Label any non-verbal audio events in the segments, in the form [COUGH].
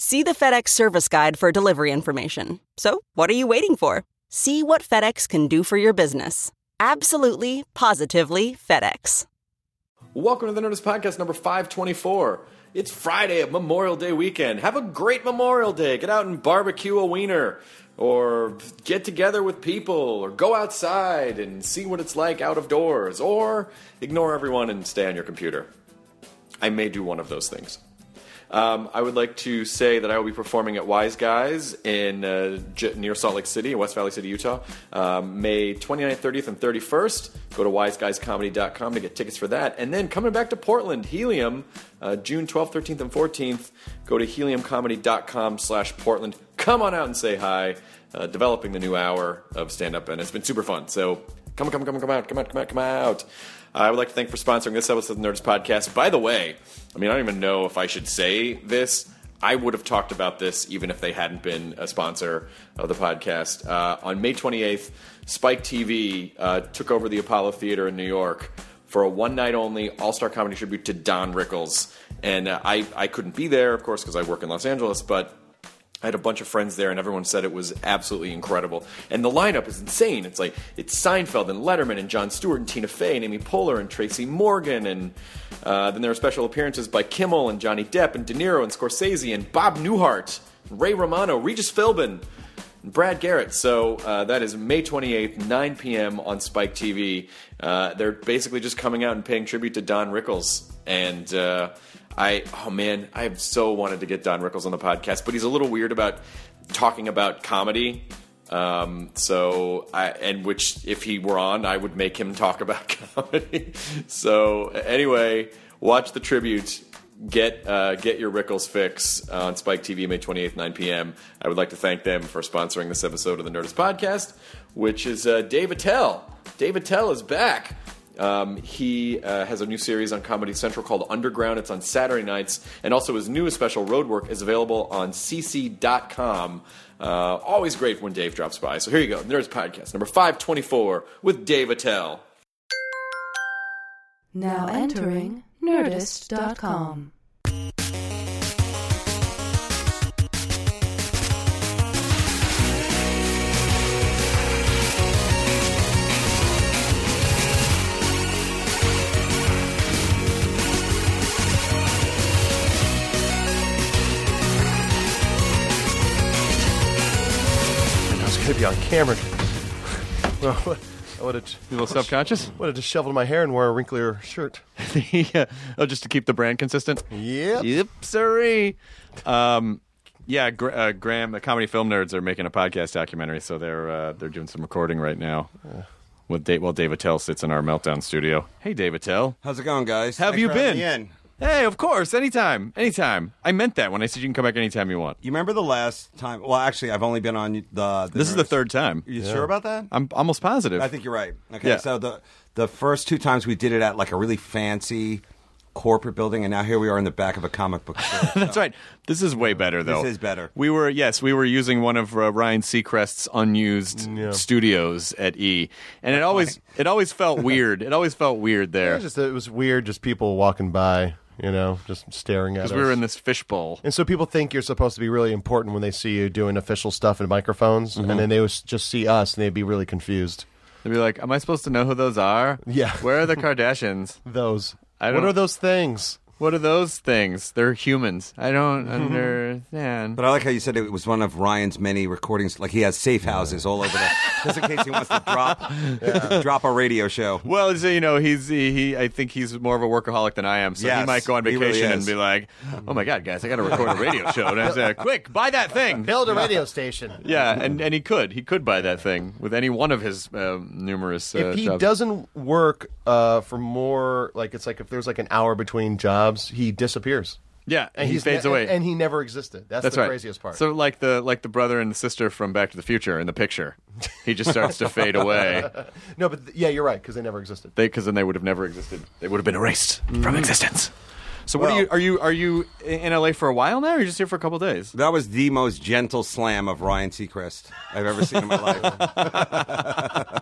See the FedEx service guide for delivery information. So, what are you waiting for? See what FedEx can do for your business. Absolutely, positively FedEx. Welcome to the Nerdist Podcast number 524. It's Friday of Memorial Day weekend. Have a great Memorial Day. Get out and barbecue a wiener, or get together with people, or go outside and see what it's like out of doors, or ignore everyone and stay on your computer. I may do one of those things. Um, I would like to say that I will be performing at Wise Guys in uh, near Salt Lake City, West Valley City, Utah, um, May 29th, 30th, and 31st. Go to wiseguyscomedy.com to get tickets for that. And then coming back to Portland, Helium, uh, June 12th, 13th, and 14th. Go to heliumcomedy.com slash Portland. Come on out and say hi. Uh, developing the new hour of stand-up, and it's been super fun. So come, come, come, come out, come out, come out, come out. I would like to thank for sponsoring this episode of the Nerdist Podcast. By the way, I mean, I don't even know if I should say this. I would have talked about this even if they hadn't been a sponsor of the podcast. Uh, on May 28th, Spike TV uh, took over the Apollo Theater in New York for a one night only all star comedy tribute to Don Rickles. And uh, I, I couldn't be there, of course, because I work in Los Angeles, but I had a bunch of friends there, and everyone said it was absolutely incredible. And the lineup is insane. It's like it's Seinfeld and Letterman and Jon Stewart and Tina Fey and Amy Poehler and Tracy Morgan, and uh, then there are special appearances by Kimmel and Johnny Depp and De Niro and Scorsese and Bob Newhart, Ray Romano, Regis Philbin, and Brad Garrett. So uh, that is May 28th, 9 p.m. on Spike TV. Uh, they're basically just coming out and paying tribute to Don Rickles, and. I oh man, I have so wanted to get Don Rickles on the podcast, but he's a little weird about talking about comedy. Um, so I and which if he were on, I would make him talk about [LAUGHS] comedy. so anyway, watch the tribute. Get uh, get your Rickles fix on Spike TV May 28th, 9 p.m. I would like to thank them for sponsoring this episode of the Nerdist Podcast, which is uh, Dave Attell. Dave Attell is back. Um, he uh, has a new series on Comedy Central called Underground. It's on Saturday nights. And also his newest special, Roadwork, is available on cc.com. Uh, always great when Dave drops by. So here you go Nerdist Podcast, number 524 with Dave Attell. Now entering Nerdist.com. be on camera. [LAUGHS] Well, I would have You a little self-conscious? would have disheveled my hair and wore a wrinklier shirt. [LAUGHS] yeah. Oh, just to keep the brand consistent. Yep. Yep, sorry. Um, yeah, Gra- uh, Graham, the comedy film nerds are making a podcast documentary, so they're uh, they're doing some recording right now. With Dave, well, Dave Attell sits in our meltdown studio. Hey, Dave Attell. How's it going, guys? How have Thanks you for having been? me in. Hey, of course, anytime, anytime. I meant that when I said you can come back anytime you want. You remember the last time? Well, actually, I've only been on the. the This is the third time. You sure about that? I'm almost positive. I think you're right. Okay, Yeah. so the the first two times we did it at like a really fancy corporate building, and now here we are in the back of a comic book store. [LAUGHS] That's right. This is way better, though. This is better. We were yes, we were using one of uh, Ryan Seacrest's unused Yeah. studios at E, and it always it always felt [LAUGHS] weird. It always felt weird It there was just it was weird, just people walking by, you know, just staring at us. because we were in this fishbowl. and so people think you're supposed to be really important when they see you doing official stuff in microphones, Mm-hmm. and then they would just see us and they'd be really confused. They'd be like, "Am I supposed to know who those are? Yeah. Where are the [LAUGHS] Kardashians? Those. I What don't- are those things? What are those things? They're humans. I don't understand. But I like how you said it was one of Ryan's many recordings. Like he has safe houses all over the, [LAUGHS] just in case he wants to drop [LAUGHS] drop a radio show. Well, so, you know, he's he, he. I think he's more of a workaholic than I am. So he Yes, might go on he really vacation and is. be like, "Oh my god, guys, I got to record a radio show." And I say, [LAUGHS] "Quick, buy that thing." Build a radio station. Yeah, and, and he could he could buy that thing with any one of his um, numerous. Uh, if he jobs. doesn't work uh, for more, like it's like if there's like an hour between jobs, he disappears. yeah, and he fades ne- away. and, and he never existed. That's, That's the right. craziest part. So like the like the brother and the sister from Back to the Future in the picture, he just starts to fade away. [LAUGHS] no, but th- yeah, you're right because they never existed. They because then they would have never existed. They would have been erased Mm-hmm. from existence. So what Well- are you are you are you in LA for a while now? or Are you just here for a couple days? That was the most gentle slam of Ryan Seacrest I've ever seen in my life. [LAUGHS] I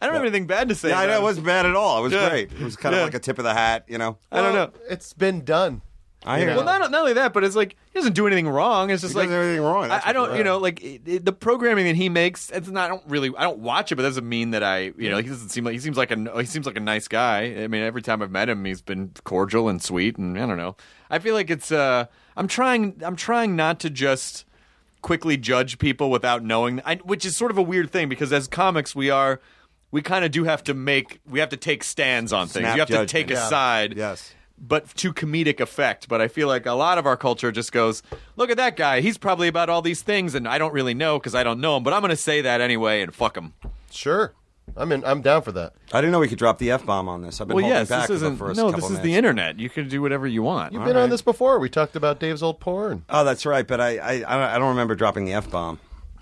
don't have anything bad to say. yeah, I know, it wasn't bad at all. It was Yeah. great. It was kind Yeah. of like a tip of the hat, you know. I don't uh, know. It's been done. I hear know. Well, not, not only that, but it's like he doesn't do anything wrong. It's just He like doesn't do anything wrong. I, I don't, you know, like it, it- the programming that he makes. It's not. I don't really. I don't watch it, but that doesn't mean that I, you know, he doesn't seem like he seems like a he seems like a nice guy. I mean, every time I've met him, he's been cordial and sweet, and I don't know. I feel like it's. uh I'm trying. I'm trying not to just quickly judge people without knowing, I, which is sort of a weird thing because as comics, we are. We kind of do have to make. We have to take stands on things. Snap you have to take a Yeah. side Yes. But to comedic effect. But I feel like a lot of our culture just goes, look at that guy. He's probably about all these things, and I don't really know because I don't know him, but I'm going to say that anyway and fuck him. Sure, I'm in. I'm down for that. I didn't know we could drop the f bomb on this. I've been Well, holding yes, back this for the isn't. first No, couple this is minutes. the internet. You can do whatever you want. You've been on this before. We talked about Dave's old porn. Oh, that's right. But I, I, I I don't remember dropping the f bomb.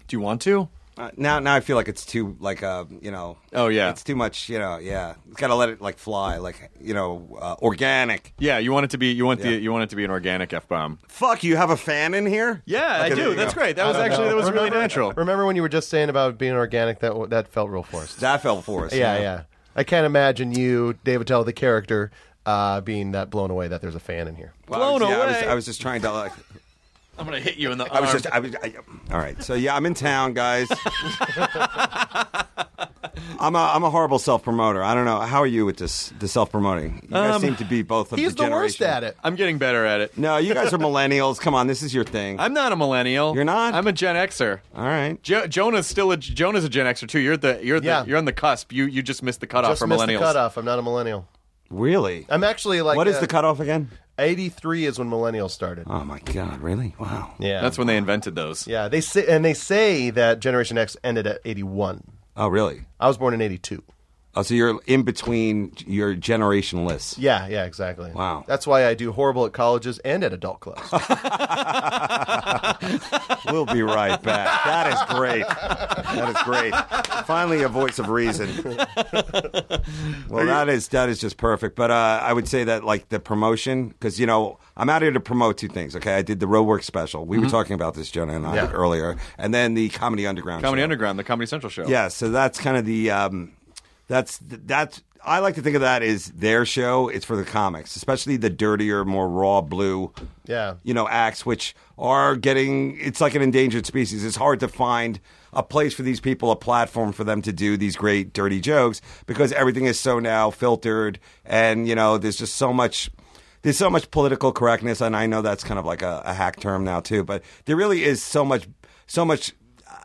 Do you want to? Uh, now, now I feel like it's too like uh, you know. Oh, yeah. it's too much. You know, yeah. It's got to let it like fly, like you know, uh, organic. Yeah, you want it to be. You want the. You want it to be an organic f bomb. Fuck, you have a fan in here? Yeah, Okay, I do. That's go. great. That was actually that was really natural. Remember when you were just saying about being organic? That that felt real forced. That felt forced. us. yeah, yeah. I can't imagine you, Dave Attell, the character, uh, being that blown away that there's a fan in here. Well, I was- Blown yeah, I was, away. I was just trying to like. I'm going to hit you in the I was just. I was. I, all right. So yeah, I'm in town, guys. [LAUGHS] I'm a I'm a horrible self promoter. I don't know. How are you with this the self promoting? You guys Um, seem to be both of the He's the the worst at it. I'm getting better at it. No, you guys are [LAUGHS] millennials. Come on, this is your thing. I'm not a millennial. You're not? I'm a Gen Xer. All right. Jo- Jonah's still a Jonah's a Gen Xer too. You're the you're the Yeah. you're on the cusp. You you just missed the cutoff Just for missed millennials. the cutoff. I'm not a millennial. Really? I'm actually like. what is uh, the cutoff again? 83 is when millennials started. Oh my God! Really? Wow. Yeah, That's when they invented those. Yeah, they say and they say that Generation X ended at 81. Oh really? I was born in 82. Oh, so you're in between your generation lists. Yeah, yeah, exactly. Wow. That's why I do horrible at colleges and at adult clubs. [LAUGHS] [LAUGHS] We'll be right back. That is great. That is great. Finally, a voice of reason. Well, that is that is just perfect. But uh, I would say that like the promotion, because you know I'm out here to promote two things. Okay, I did the Roadwork special. We were talking about this, Jonah and I, Yeah. earlier, and then the Comedy Underground. Comedy show. Underground, the Comedy Central show. Yeah, so that's kind of the um, that's that's I like to think of that as their show. It's for the comics, especially the dirtier, more raw blue, Yeah. you know, acts which are getting. It's like an endangered species. It's hard to find a place for these people, a platform for them to do these great dirty jokes because everything is so now filtered, and you know, there's just so much there's so much political correctness, and I know that's kind of like a, a hack term now too, but there really is so much, so much.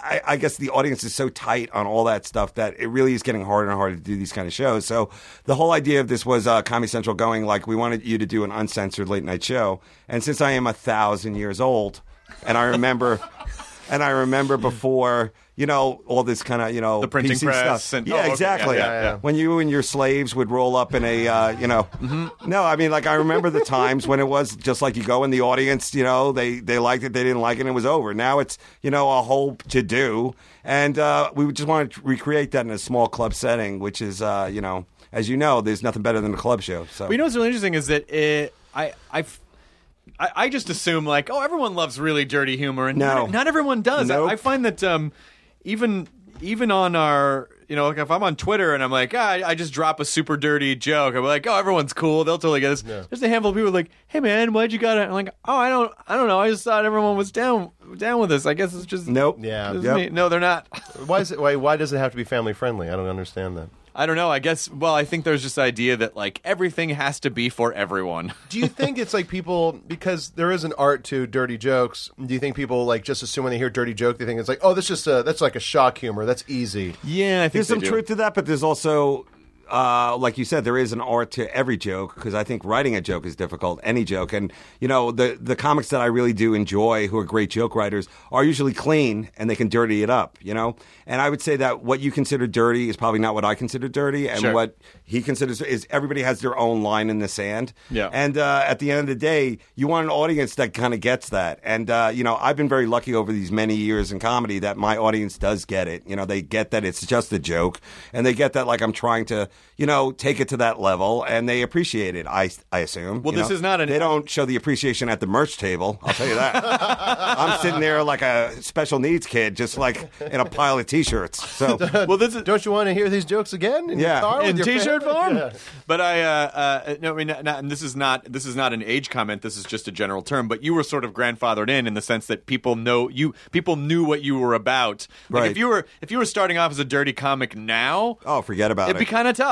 I, I guess the audience is so tight on all that stuff that it really is getting harder and harder to do these kind of shows. So the whole idea of this was uh, Comedy Central going like we wanted you to do an uncensored late night show, and since I am a thousand years old, and I remember, and I remember before. You know all this kind of you know The printing PC press stuff. and- yeah, oh, okay. exactly. Yeah, yeah, yeah. When you and your slaves would roll up in a uh, you know, Mm-hmm. no, I mean like I remember the times when it was just like you go in the audience, you know, they they liked it, they didn't like it, and it was over. Now it's you know a whole to do, and uh, we just want to recreate that in a small club setting, which is uh, you know, as you know, there's nothing better than a club show. So But you know what's really interesting is that it, I I've. I, I just assume like oh everyone loves really dirty humor and No. not, not everyone does. Nope. I, I find that um, even even on our you know like if I'm on Twitter and I'm like ah, I, I just drop a super dirty joke I'm like oh everyone's cool they'll totally get this. There's a handful of people like hey man why'd you got it? I'm like oh I don't I don't know I just thought everyone was down down with this I guess it's just Nope. Yeah. it's Yep. me. no they're not. why is it? Why, why does it have to be family friendly? I don't understand that. I don't know. I guess. Well, I think there's this idea that like everything has to be for everyone. [LAUGHS] Do you think it's like people because there is an art to dirty jokes? Do you think people like just assume when they hear dirty joke they think it's like, oh, that's just a that's like a shock humor. That's easy. Yeah, I think There's they some do. truth to that, but there's also, uh, like you said, there is an art to every joke because I think writing a joke is difficult, any joke. And, you know, the, the comics that I really do enjoy who are great joke writers are usually clean and they can dirty it up, you know? And I would say that what you consider dirty is probably not what I consider dirty. And Sure. what he considers is everybody has their own line in the sand. Yeah. And uh, at the end of the day, you want an audience that kind of gets that. And, uh, you know, I've been very lucky over these many years in comedy that my audience does get it. You know, they get that it's just a joke and they get that, like, I'm trying to, you know, take it to that level and they appreciate it, I, I assume. Well, you this know? is not an- They don't show the appreciation at the merch table, I'll tell you that. [LAUGHS] I'm sitting there like a special needs kid, just like in a pile of t shirts. So, [LAUGHS] Well, this is Don't you want to hear these jokes again? In Yeah. your car with in your t-shirt family? form. But I, uh, uh, no, I mean, not, and this is not this is not an age comment. This is just a general term. But you were sort of grandfathered in in the sense that people know you. People knew what you were about. Like Right. if you were if you were starting off as a dirty comic now, oh, forget about it'd be it. kind of tough.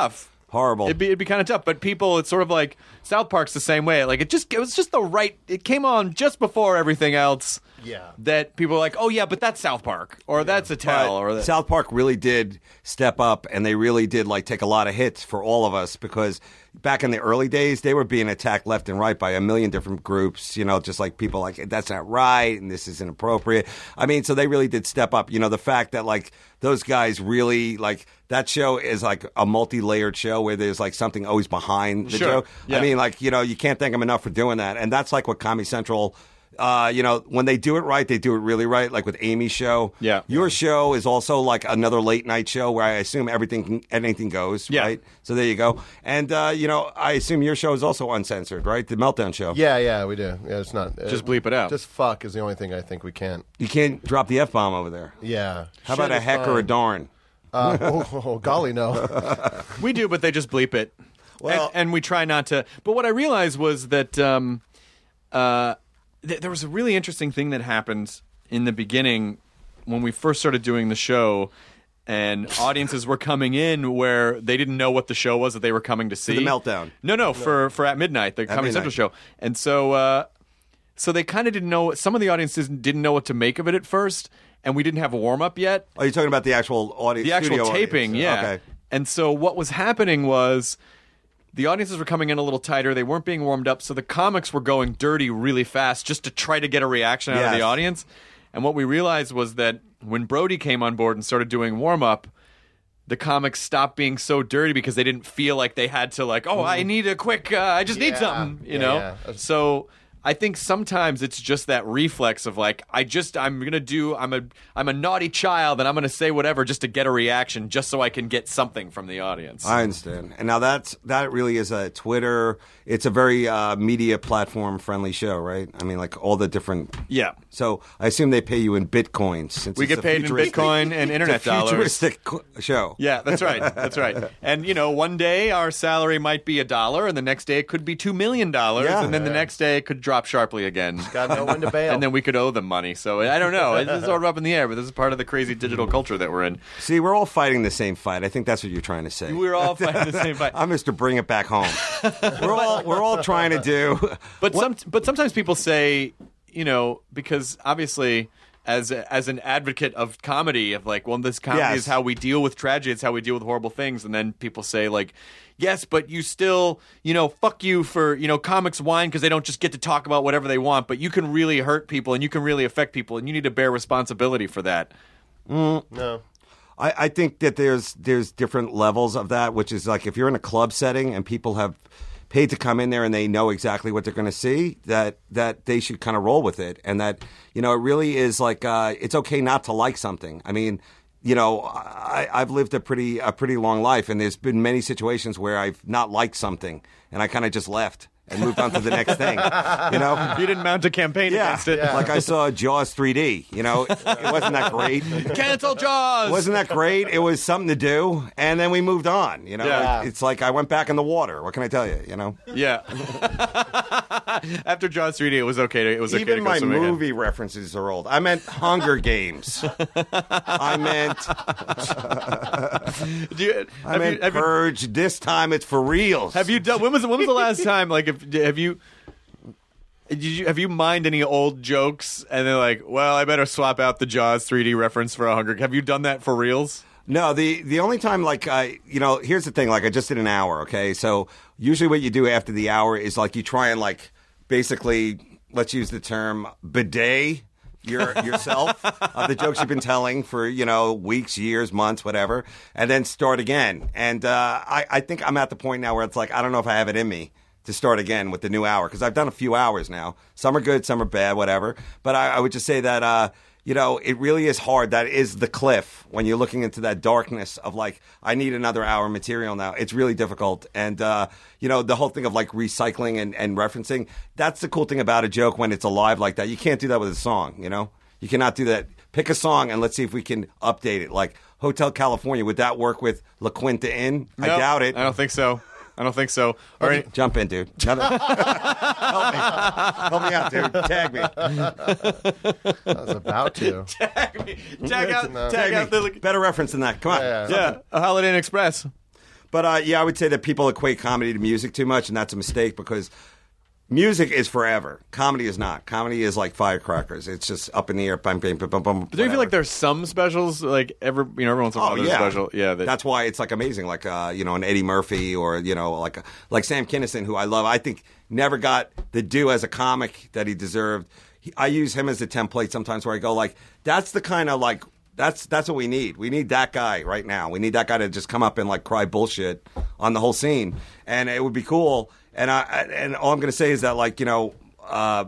Horrible. It'd be it'd be kind of tough. But people, it's sort of like South Park's the same way. Like it just it was just the right. It came on just before everything else. Yeah. That people are like, oh yeah, but that's South Park or that's Attell But or that. South Park really did step up, and they really did like take a lot of hits for all of us because back in the early days they were being attacked left and right by a million different groups. You know, just like people like that's not right and this is inappropriate. I mean, so they really did step up. You know, the fact that like those guys really like that show is like a multi-layered show where there's like something always behind the Sure. joke. Yeah. I mean, like you know, you can't thank them enough for doing that, and that's like what Comedy Central. Uh, you know, when they do it right, they do it really right. Like with Amy's show, Yeah. Your show is also like another late night show where I assume everything, can, anything goes, Yeah. right? So there you go. And uh, you know, I assume your show is also uncensored, right? The Meltdown show. Yeah, yeah, we do. Yeah, it's not. Just bleep it out. Just fuck is the only thing I think we can't. You can't drop the f bomb over there. Yeah. How Shit about a is heck or a fine. darn? Uh, oh, oh, golly, no. [LAUGHS] We do, but they just bleep it. Well- and, and we try not to. But what I realized was that um, uh, th- there was a really interesting thing that happened in the beginning when we first started doing the show. And audiences were coming in where they didn't know what the show was that they were coming to see. the Meltdown. No, no, for for at midnight, the Comedy Central show. And so, uh, so they kind of didn't know. Some of the audiences didn't know what to make of it at first, and we didn't have a warm up yet Are you talking about the actual audience? the actual studio taping, audience? yeah. Okay. And so what was happening was the audiences were coming in a little tighter. They weren't being warmed up, so the comics were going dirty really fast just to try to get a reaction out of the audience. And what we realized was that when Brody came on board and started doing warm up, the comics stopped being so dirty because they didn't feel like they had to like, oh, I need a quick, uh, I just need Yeah. something, you Yeah, know. yeah. So I think sometimes it's just that reflex of like, I just, I'm gonna do, I'm a, I'm a naughty child, and I'm gonna say whatever just to get a reaction, just so I can get something from the audience. I understand. And now that's that really is a Twitter. It's a very uh, media platform friendly show, right? I mean, like all the different. yeah. So I assume they pay you in bitcoins. Since We get paid in Bitcoin and internet [LAUGHS] it's a dollars. Futuristic show. Yeah, that's right. That's right. [LAUGHS] And you know, one day our salary might be a dollar, and the next day it could be two million dollars, Yeah. and then the next day it could drop sharply again. Gotta know when to [LAUGHS] bail. and then we could owe them money. So I don't know. It's sort of up in the air, but this is part of the crazy digital culture that we're in. See, we're all fighting the same fight. I think that's what you're trying to say. We're all fighting the same fight. [LAUGHS] I'm Mr. Bring It Back Home. [LAUGHS] we're all we're all trying to do. But some, but sometimes people say, you know, because obviously, as a, as an advocate of comedy, of like, well, this comedy Yes. is how we deal with tragedy, it's how we deal with horrible things, and then people say like. Yes, but you still, you know, fuck you for, you know, comics whine because they don't just get to talk about whatever they want, but you can really hurt people and you can really affect people and you need to bear responsibility for that. no. I, I think that there's there's different levels of that, which is like if you're in a club setting and people have paid to come in there and they know exactly what they're going to see, that that they should kind of roll with it, and that you know it really is like uh, it's okay not to like something. I mean. You know, I, I've lived a pretty a pretty long life, and there's been many situations where I've not liked something, and I kind of just left, and moved on to the next thing. You know, [LAUGHS] You didn't mount a campaign yeah, against it. like I saw Jaws 3D. You know, it wasn't that great. Cancel Jaws. Wasn't that great? It was something to do, and then we moved on. You know, Yeah. It's like I went back in the water. What can I tell you? You know, Yeah. [LAUGHS] After Jaws 3D, it was okay. To, it was okay to even go my swimming again. movie references are old. I meant Hunger Games. I meant [LAUGHS] Do you, I have, meant you, have, you, Purge. This time it's for reals. have you done? When was when was the last time? Like, if have you? Did you have you mind any old jokes and they're like, well, I better swap out the Jaws 3D reference for a Hunger. Have you done that for reals? No, the the only time like I you know here's the thing like I just did an hour okay so usually what you do after the hour is like you try and like basically let's use the term bidet your yourself [LAUGHS] of the jokes you've been telling for you know weeks years months whatever and then start again and uh, I I think I'm at the point now where it's like I don't know if I have it in me to start again with the new hour because I've done a few hours now some are good some are bad whatever but I, I would just say that. uh you know, it really is hard. That is the cliff when you're looking into that darkness of like, I need another hour material now. It's really difficult. And, uh, you know, the whole thing of like recycling and, and referencing, that's the cool thing about a joke when it's alive like that. You can't do that with a song, you know? You cannot do that. Pick a song and let's see if we can update it. Like Hotel California, would that work with La Quinta Inn? I doubt it. I don't think so. I don't think so. All right. Jump in, dude. [LAUGHS] Help me. Help me out, dude. Tag me. I was about to. [LAUGHS] Tag me. Tag out. No. Tag Tag out the. Better reference than that. Come on. Yeah, Yeah, a Holiday Inn Express. But uh, yeah, I would say that people equate comedy to music too much, and that's a mistake because music is forever. Comedy is not. Comedy is like firecrackers. It's just up in the air. Bum, bum, bum, bum, bum, But don't you feel like there's some specials like every you know every once in a while Oh yeah, special yeah that, that's why it's like amazing. Like uh, you know, an Eddie Murphy or you know, like a, like Sam Kinison, who I love. I think never got the due as a comic that he deserved. He, I use him as a template sometimes, where I go like, that's the kind of like. That's that's what we need. We need that guy right now. We need that guy to just come up and like cry bullshit on the whole scene, and it would be cool. And I and all I'm going to say is that like you know, uh,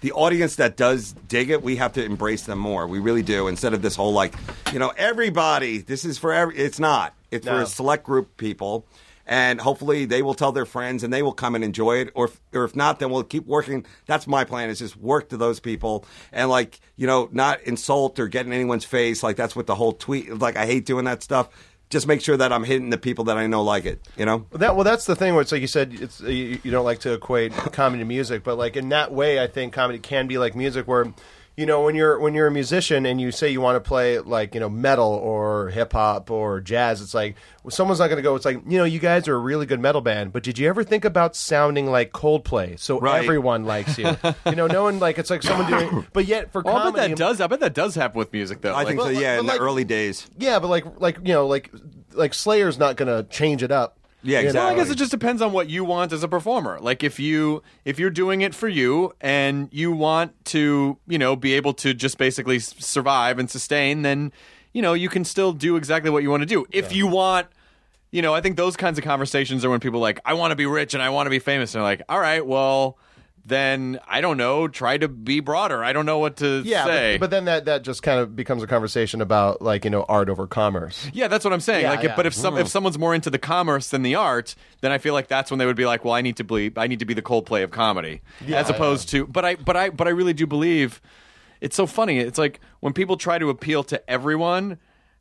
the audience that does dig it, we have to embrace them more. We really do. Instead of this whole like, you know, everybody. This is for every. It's not. It's for a select group of people, and hopefully they will tell their friends and they will come and enjoy it. Or if, or if not, then we'll keep working. That's my plan. Is just work to those people and like you know, not insult or get in anyone's face. Like that's what the whole tweet. Like I hate doing that stuff. Just make sure that I'm hitting the people that I know like it. You know. That well, that's the thing where it's like you said, it's you, you don't like to equate comedy to music, but like in that way, I think comedy can be like music, where you know when you're when you're a musician and you say you want to play like you know metal or hip hop or jazz, it's like well, someone's not going to go. It's like you know you guys are a really good metal band, but did you ever think about sounding like Coldplay so Right. everyone likes you? you know, no one like it's like someone doing, [COUGHS] but yet for Well, I bet that does. I bet that does happen with music, though. I Like, think so. but- Yeah, but in like- the early days. yeah, but like like you know like like Slayer's not going to change it up. Yeah, know? Well, I guess it just depends on what you want as a performer. Like if you if you're doing it for you and you want to, you know, be able to just basically survive and sustain, then you know you can still do exactly what you want to do. If you want, you know, I think those kinds of conversations are when people are like, I want to be rich and I want to be famous, and they're like, all right, well. Then I don't know. Try to be broader. I don't know what to Yeah, say. but, but then that, that just kind of becomes a conversation about like you know art over commerce. Yeah, that's what I'm saying. Yeah, like, if, yeah. but if some if hmm. someone's more into the commerce than the art, then I feel like that's when they would be like, well, I need to be I need to be the Coldplay of comedy, as opposed to. But I but I but I really do believe it's so funny. It's like when people try to appeal to everyone.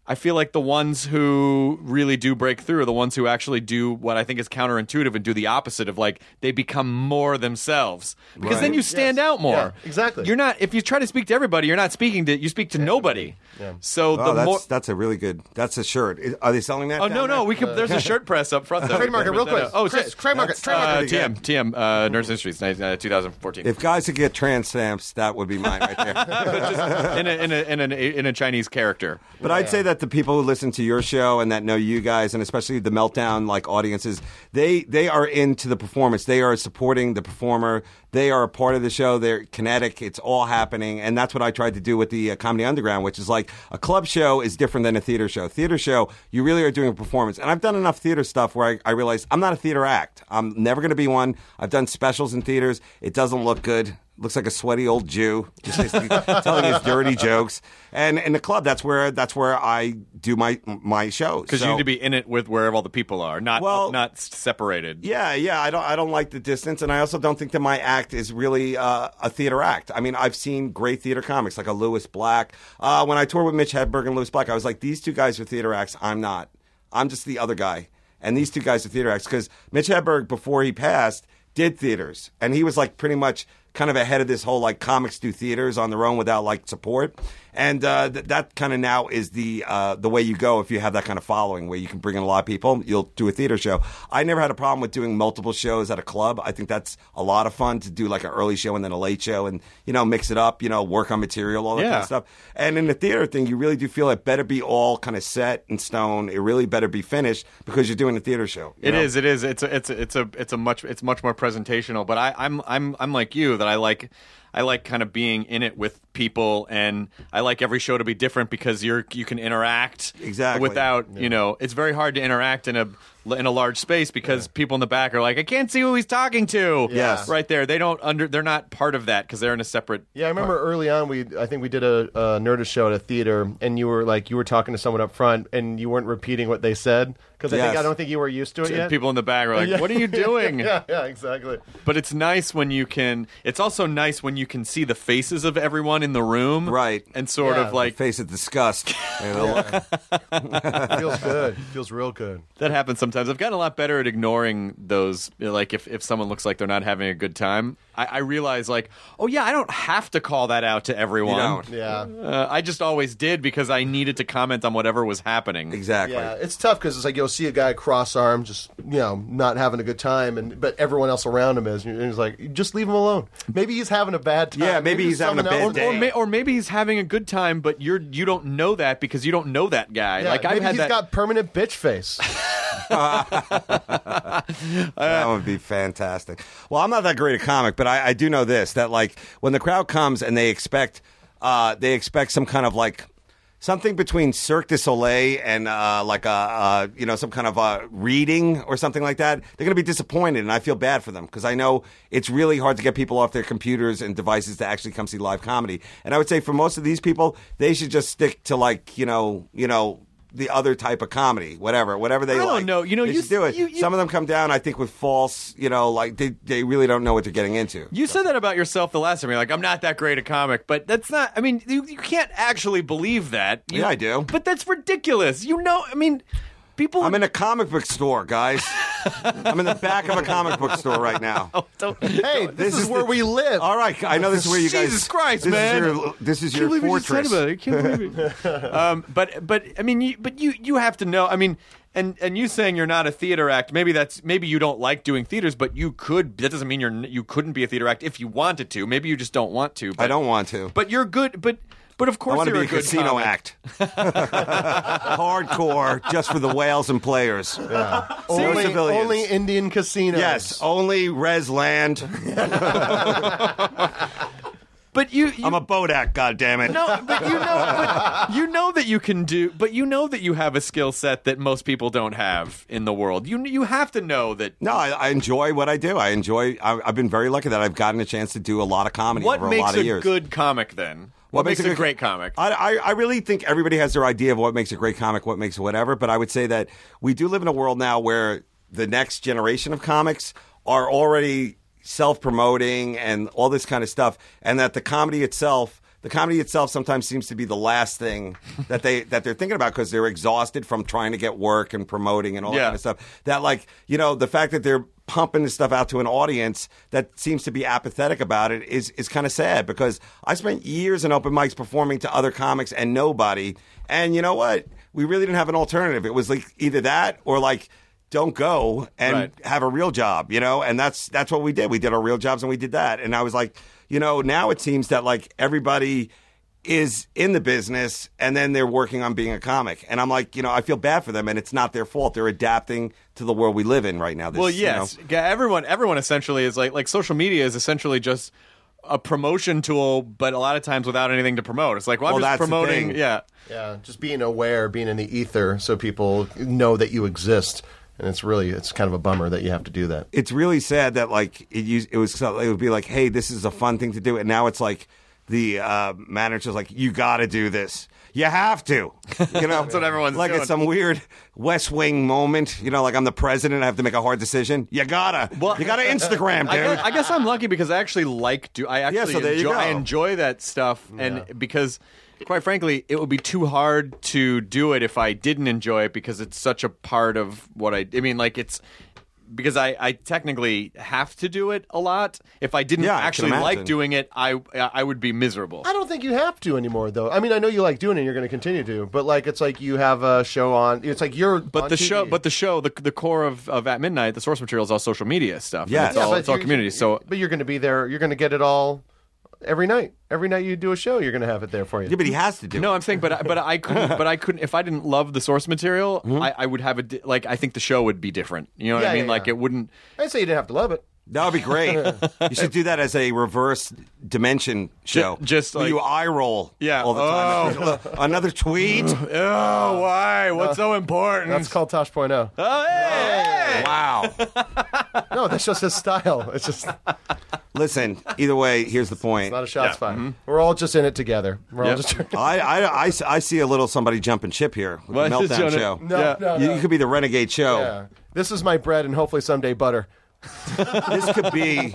I feel like the ones who really do break through are the ones who actually do what I think is counterintuitive and do the opposite of like they become more themselves because then you stand Yes. out more. Yeah, exactly. You're not if you try to speak to everybody, you're not speaking to you speak to nobody. Yeah. So Oh, the that's more that's a really good. That's a shirt. Are they selling that? Oh no, no, there? we can. There's a [LAUGHS] shirt press up front. Though. Trademark it real quick. Oh, Chris, shit. trademark it, That's, trademark uh, it. TM, TM, uh, Nerdist Industries, uh, 2014. If guys could get trans stamps, that would be mine right there. [LAUGHS] in a in a in a in a Chinese character. But I'd say that the people who listen to your show and that know you guys, and especially the meltdown like audiences, they they are into the performance. They are supporting the performer. They are a part of the show. They're kinetic. It's all happening, and that's what I tried to do with the uh, Comedy Underground, which is like a club show is different than a theater show. Theater show, you really are doing a performance, and I've done enough theater stuff where I, I realize I'm not a theater act. I'm never going to be one. I've done specials in theaters. It doesn't look good looks like a sweaty old Jew, just [LAUGHS] telling his dirty jokes. And in the club, that's where that's where I do my my shows. Because you need to be in it with wherever all the people are, not Well- not separated. Yeah, yeah. I don't. I don't like the distance, and I also don't think that my act is really uh, a theater act. I mean, I've seen great theater comics like a Lewis Black. Uh, when I toured with Mitch Hedberg and Lewis Black, I was like, these two guys are theater acts. I'm not. I'm just the other guy, and these two guys are theater acts because Mitch Hedberg, before he passed, did theaters, and he was like pretty much kind of ahead of this whole like comics do theaters on their own without like support. And uh, th- that kind of now is the uh, the way you go if you have that kind of following where you can bring in a lot of people. You'll do a theater show. I never had a problem with doing multiple shows at a club. I think that's a lot of fun to do like an early show and then a late show and you know mix it up. You know, work on material, all that kind of stuff. And in the theater thing, you really do feel it better be all kind of set in stone. It really better be finished because you're doing a theater show. It know? is. It is. It's a. It's a. It's a. It's a much. It's much more presentational. But I, I'm. I'm. I'm like you. That I like. I like kind of being in it with people, and I like every show to be different because you're you can interact Exactly. without you know. It's very hard to interact in a in a large space because people in the back are like, I can't see who he's talking to. Yes. right there. They don't under. They're not part of that because they're in a separate. Yeah, I remember early on we I think we did a, a Nerdist show at a theater, and you were like you were talking to someone up front, and you weren't repeating what they said because I think Yes. I don't think you were used to it yet. People in the back are like, Yeah. "What are you [LAUGHS] doing?" yeah, yeah, exactly. But it's nice when you can. It's also nice when you can see the faces of everyone in the room, Right. And sort Yeah. of like face of disgust. [LAUGHS] You know? feels good. Feels real good. that happens sometimes. I've gotten a lot better at ignoring those. you know, Like if if someone looks like they're not having a good time, I, I realize like, oh yeah, I don't have to call that out to everyone. don't. Yeah. Uh, I just always did because I needed to comment on whatever was happening. exactly. Yeah, it's tough because it's like you'll see a guy cross armed, just you know, not having a good time, and but everyone else around him is, and he's like, just leave him alone. Maybe he's having a bad time. Yeah, maybe he's having a bad else- Or, day. may, or maybe he's having a good time, but you're you don't know that because you don't know that guy. Yeah, like I've maybe had he's that. got permanent bitch face. [LAUGHS] that would be fantastic. Well, I'm not that great a comic, but I, I do know this: that like when the crowd comes and they expect, uh, they expect some kind of like something between Cirque du Soleil and uh, like a uh, you know some kind of a reading or something like that. They're going to be disappointed, and I feel bad for them because I know it's really hard to get people off their computers and devices to actually come see live comedy. And I would say for most of these people, they should just stick to like you know you know. The other type of comedy, whatever, whatever they I don't like. know. You know, they you- should do it. you- you- Some of them come down, I think, with false, you know, like they, they really don't know what they're getting into. You said that about yourself the last time. You're like, I'm not that great a comic, but that's not. I mean, you, you can't actually believe that. You- Yeah, I do. But that's ridiculous. You know, I mean, people. I'm in a comic book store, guys. I'm in the back of a comic book store right now. [LAUGHS] don't, hey, this, is, the- where we live. All right, I know this is where you guys. Jesus Christ, this man. Is your, this is I your can't believe what you said fortress. about it. I can't believe it. [LAUGHS] um, but but I mean, you, but you you have to know. I mean, and and you saying you're not a theater act. Maybe that's maybe you don't like doing theaters, but you could. That doesn't mean you're you couldn't be a theater act if you wanted to. Maybe you just don't want to. But, I don't want to. But you're good. But but of course, I course want to be a good casino comic. act. [LAUGHS] Hardcore, just for the whales and players. only, civilians. only Indian casinos. Yes, only res land. [LAUGHS] But you, you I'm a boat act, goddammit. No, but you know, but you know that you can do, but you know that you have a skill set that most people don't have in the world. You you have to know that. No, I, I enjoy what I do. I enjoy. I, I've been very lucky that I've gotten a chance to do a lot of comedy What over a lot of a years. good comic then? What, makes, a good- great comic? I, I, I really think everybody has their idea of what makes a great comic, what makes whatever. But I would say that we do live in a world now where the next generation of comics are already self promoting and all this kind of stuff, and that the comedy itself. The comedy itself sometimes seems to be the last thing [LAUGHS] that they that they're thinking about because they're exhausted from trying to get work and promoting and all that kind of stuff. That like you know the fact that they're pumping this stuff out to an audience that seems to be apathetic about it is is kind of sad because I spent years in open mics performing to other comics and nobody. And you know what? We really didn't have an alternative. It was like either that or like don't go and Right. have a real job, you know? And that's that's what we did. We did our real jobs and we did that. And I was like, you know, now it seems that like everybody is in the business and then they're working on being a comic. And I'm like, you know, I feel bad for them and it's not their fault. They're adapting to the world we live in right now. This, Well, you yes, know- Yeah, everyone everyone essentially is like like social media is essentially just a promotion tool, but a lot of times without anything to promote. It's like, well, I'm Well, just promoting. Yeah, Yeah, just being aware, being in the ether, so people know that you exist, and it's really it's kind of a bummer that you have to do that. it's really sad that like it used, it was it would be like, hey, this is a fun thing to do, and now it's like the uh, manager's like, you got to do this. You have to, you know. [LAUGHS] That's what everyone's like. doing. It's some weird West Wing moment, you know. Like I'm the president, I have to make a hard decision. You gotta, well, you gotta [LAUGHS] Instagram, dude. I guess, I guess I'm lucky because I actually like do. I actually so there you enjoy. I enjoy that stuff, and because quite frankly, it would be too hard to do it if I didn't enjoy it because it's such a part of what I. I mean, like it's. Because I, I technically have to do it a lot. If I didn't Yeah, I can actually like imagine. doing it, I I would be miserable. I don't think you have to anymore, though. I mean, I know you like doing it; and you're going to continue to. But like, it's like you have a show on. It's like you're. But on the TV. show, but the show, the the core of, of at midnight, the source material is all social media stuff. and Yes. it's Yeah, all, but it's all you're- community. So but you're going to be there. You're going to get it all every night. Every night you do a show, you're going to have it there for you. yeah, but he has to do. no, it. I'm saying, but I- but I couldn't, but I couldn't. If I didn't love the source material, mm-hmm. I, I would have a di- like. I think the show would be different. You know what Yeah, I mean? yeah, like yeah. it wouldn't. I didn't say you didn't have to love it. That would be great. you should do that as a reverse dimension show. just where like- you eye roll Yeah. all the time. Oh. Another tweet. [LAUGHS] Oh, why? What's so important? That's called Tosh.0. Oh, hey! Wow. [LAUGHS] No, that's just his style. It's just it's Listen, either way, here's the point. not a shots fired. Mm-hmm. We're all just in it together. We're all Yep. just. [LAUGHS] I, I, I, I see a little somebody jumping ship here with What the is meltdown Jonah- show. No, Yeah. no, You, no. you could be the renegade show. Yeah. This is my bread, and hopefully someday butter. This could be.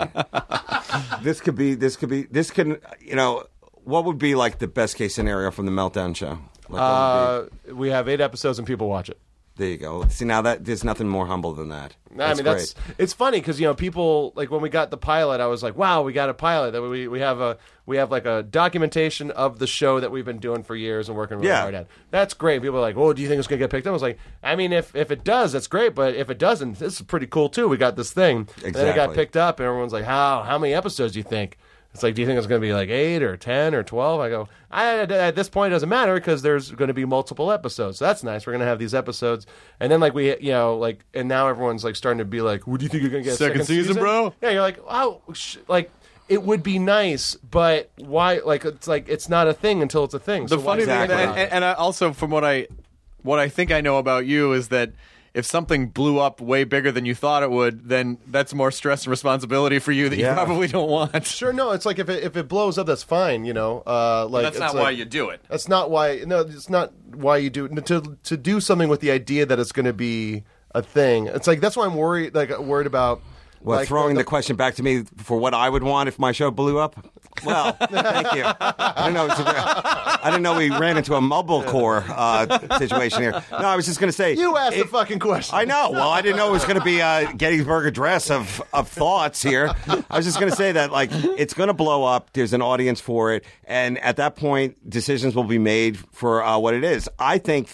this could be. This could be. This can. You know, what would be like the best case scenario from the meltdown show? Like, Uh, we have eight episodes, and people watch it. There you go. See now that there's nothing more humble than that. I mean, that's it's funny because you know people like when we got the pilot, I was like, "Wow, we got a pilot! That we we have a we have like a documentation of the show that we've been doing for years and working really Yeah. hard at. That's great." People are like, "Oh, do you think it's gonna get picked up?" I was like, "I mean, if if it does, that's great. But if it doesn't, this is pretty cool too. We got this thing. And then it got picked up, and everyone's like, "How how many episodes do you think?" It's like, do you think it's going to be like eight or ten or twelve? I go, I, at this point, it doesn't matter because there's going to be multiple episodes. So that's nice. We're going to have these episodes, and then like we, you know, like, and now everyone's like starting to be like, "What do you think you're going to get? Second Second, season, bro? Yeah, you're like, oh, sh-, like it would be nice, but why? Like it's like it's not a thing until it's a thing. The So why funny thing, Exactly. and, and, and I also from what I, what I think I know about you is that if something blew up way bigger than you thought it would, then that's more stress and responsibility for you that Yeah. you probably don't want. Sure, no, it's like if it, if it blows up, that's fine, you know. Uh, like that's it's not like- why you do it. That's not why. No, it's not why you do to to do something with the idea that it's going to be a thing. It's like that's why I'm worried. Like worried about. Well, like, throwing the, question back to me for what I would want if my show blew up. Well, thank you. I didn't know. I didn't know we ran into a mumblecore uh, situation here. No, I was just going to say You asked it- the fucking question. I know. Well, I didn't know it was going to be a Gettysburg Address of, of thoughts here. I was just going to say that, like, it's going to blow up. There's an audience for it. And at that point, decisions will be made for uh, what it is. I think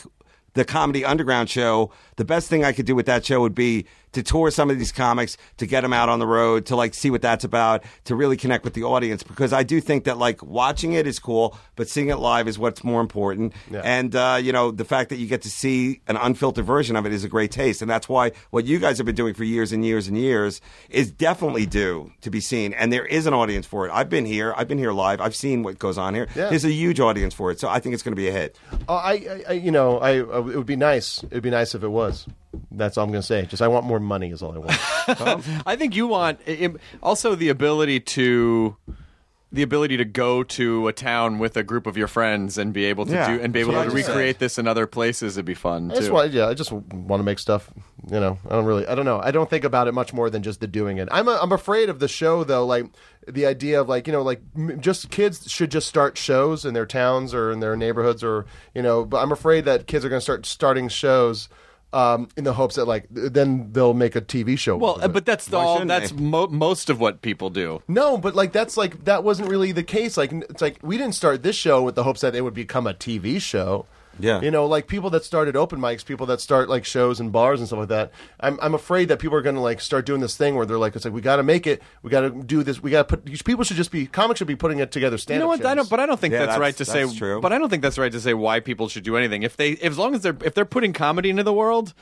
the Comedy Underground show, the best thing I could do with that show would be to tour some of these comics, to get them out on the road, to like see what that's about, to really connect with the audience. Because I do think that like watching it is cool, but seeing it live is what's more important. And uh, you know, the fact that you get to see an unfiltered version of it is a great taste, and that's why what you guys have been doing for years and years and years is definitely due to be seen. And there is an audience for it. I've been here. I've been here live. I've seen what goes on here. Yeah. There's a huge audience for it, so I think it's going to be a hit. Oh, I, I, I, you know, I, uh, it would be nice. It would be nice if it was. That's all I'm going to say. Just I want more money. Is all I want. [LAUGHS] I think you want i- also the ability to the ability to go to a town with a group of your friends and be able to Yeah, do and be able what to I just said. recreate this in other places It'd be fun I just too. want, yeah, I just want to make stuff. You know, I don't really, I don't know. I don't think about it much more than just the doing it. I'm, a, I'm afraid of the show though. Like the idea of like, you know, like m- just kids should just start shows in their towns or in their neighborhoods or you know. But I'm afraid that kids are going to start starting shows. Um, in the hopes that like then they'll make a TV show. well, but that's Why all. That's mo- most of what people do. No, but like that's like that wasn't really the case. Like it's like we didn't start this show with the hopes that it would become a TV show. Yeah. You know, like people that started open mics, people that start like shows and bars and stuff like that. I'm I'm afraid that people are going to like start doing this thing where they're like, it's like we got to make it, we got to do this, we got to put. People should just be comics should be putting it together. Stand You know what? I don't, but I don't think Yeah, that's, that's- right to say. that's true. But I don't think that's right to say why people should do anything. If they, as long as they're, if they're putting comedy into the world,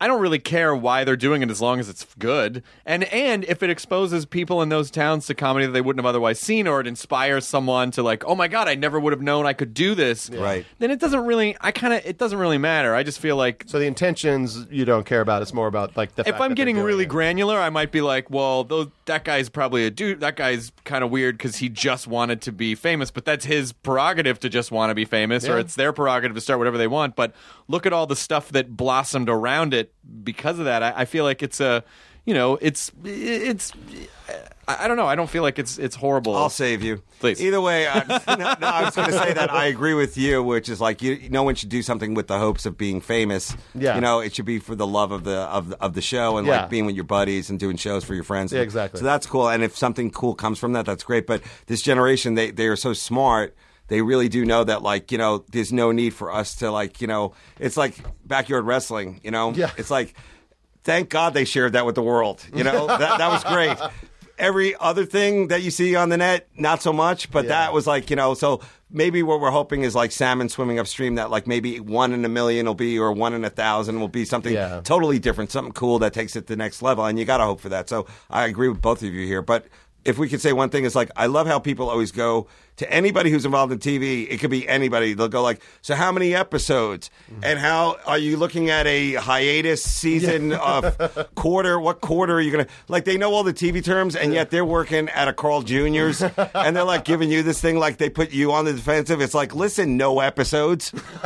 I don't really care why they're doing it as long as it's good. And and if it exposes people in those towns to comedy that they wouldn't have otherwise seen, or it inspires someone to like, oh my god, I never would have known I could do this. Right. Then it doesn't really. I kind of. It doesn't really matter. I just feel like So the intentions you don't care about. It's more about like the. if I'm getting really it. granular, I might be like, well, those, that guy's probably a dude. That guy's kind of weird because he just wanted to be famous, but that's his prerogative to just want to be famous, or it's their prerogative to start whatever they want. But look at all the stuff that blossomed around it because of that. I, I feel like it's a, you know, it's it's. I, I don't know. I don't feel like it's it's horrible. I'll save you. Please. Either way, I, [LAUGHS] no, no, I was going to say that I agree with you, which is like you, no one should do something with the hopes of being famous. Yeah. You know, it should be for the love of the of, the- of the show and Yeah. like being with your buddies and doing shows for your friends. Yeah, exactly. So that's cool. And if something cool comes from that, that's great. But this generation, they they are so smart. They really do know that, like, you know, there's no need for us to, like, you know, it's like backyard wrestling, you know? Yeah. It's like, thank God they shared that with the world. You know, [LAUGHS] that, that was great. Every other thing that you see on the net, not so much, but that was like, you know, so maybe what we're hoping is like salmon swimming upstream, that like maybe one in a million will be, or one in a thousand will be something Yeah. totally different, something cool that takes it to the next level. And you got to hope for that. So I agree with both of you here. But if we could say one thing, is like, I love how people always go to anybody who's involved in TV. It could be anybody. They'll go like, so how many episodes? Mm-hmm. And how are you looking at a hiatus season of [LAUGHS] quarter? What quarter are you going to, like, they know all the TV terms and yet they're working at a Carl Jr.'s [LAUGHS] and they're like giving you this thing like they put you on the defensive. It's like, listen, no episodes. [LAUGHS]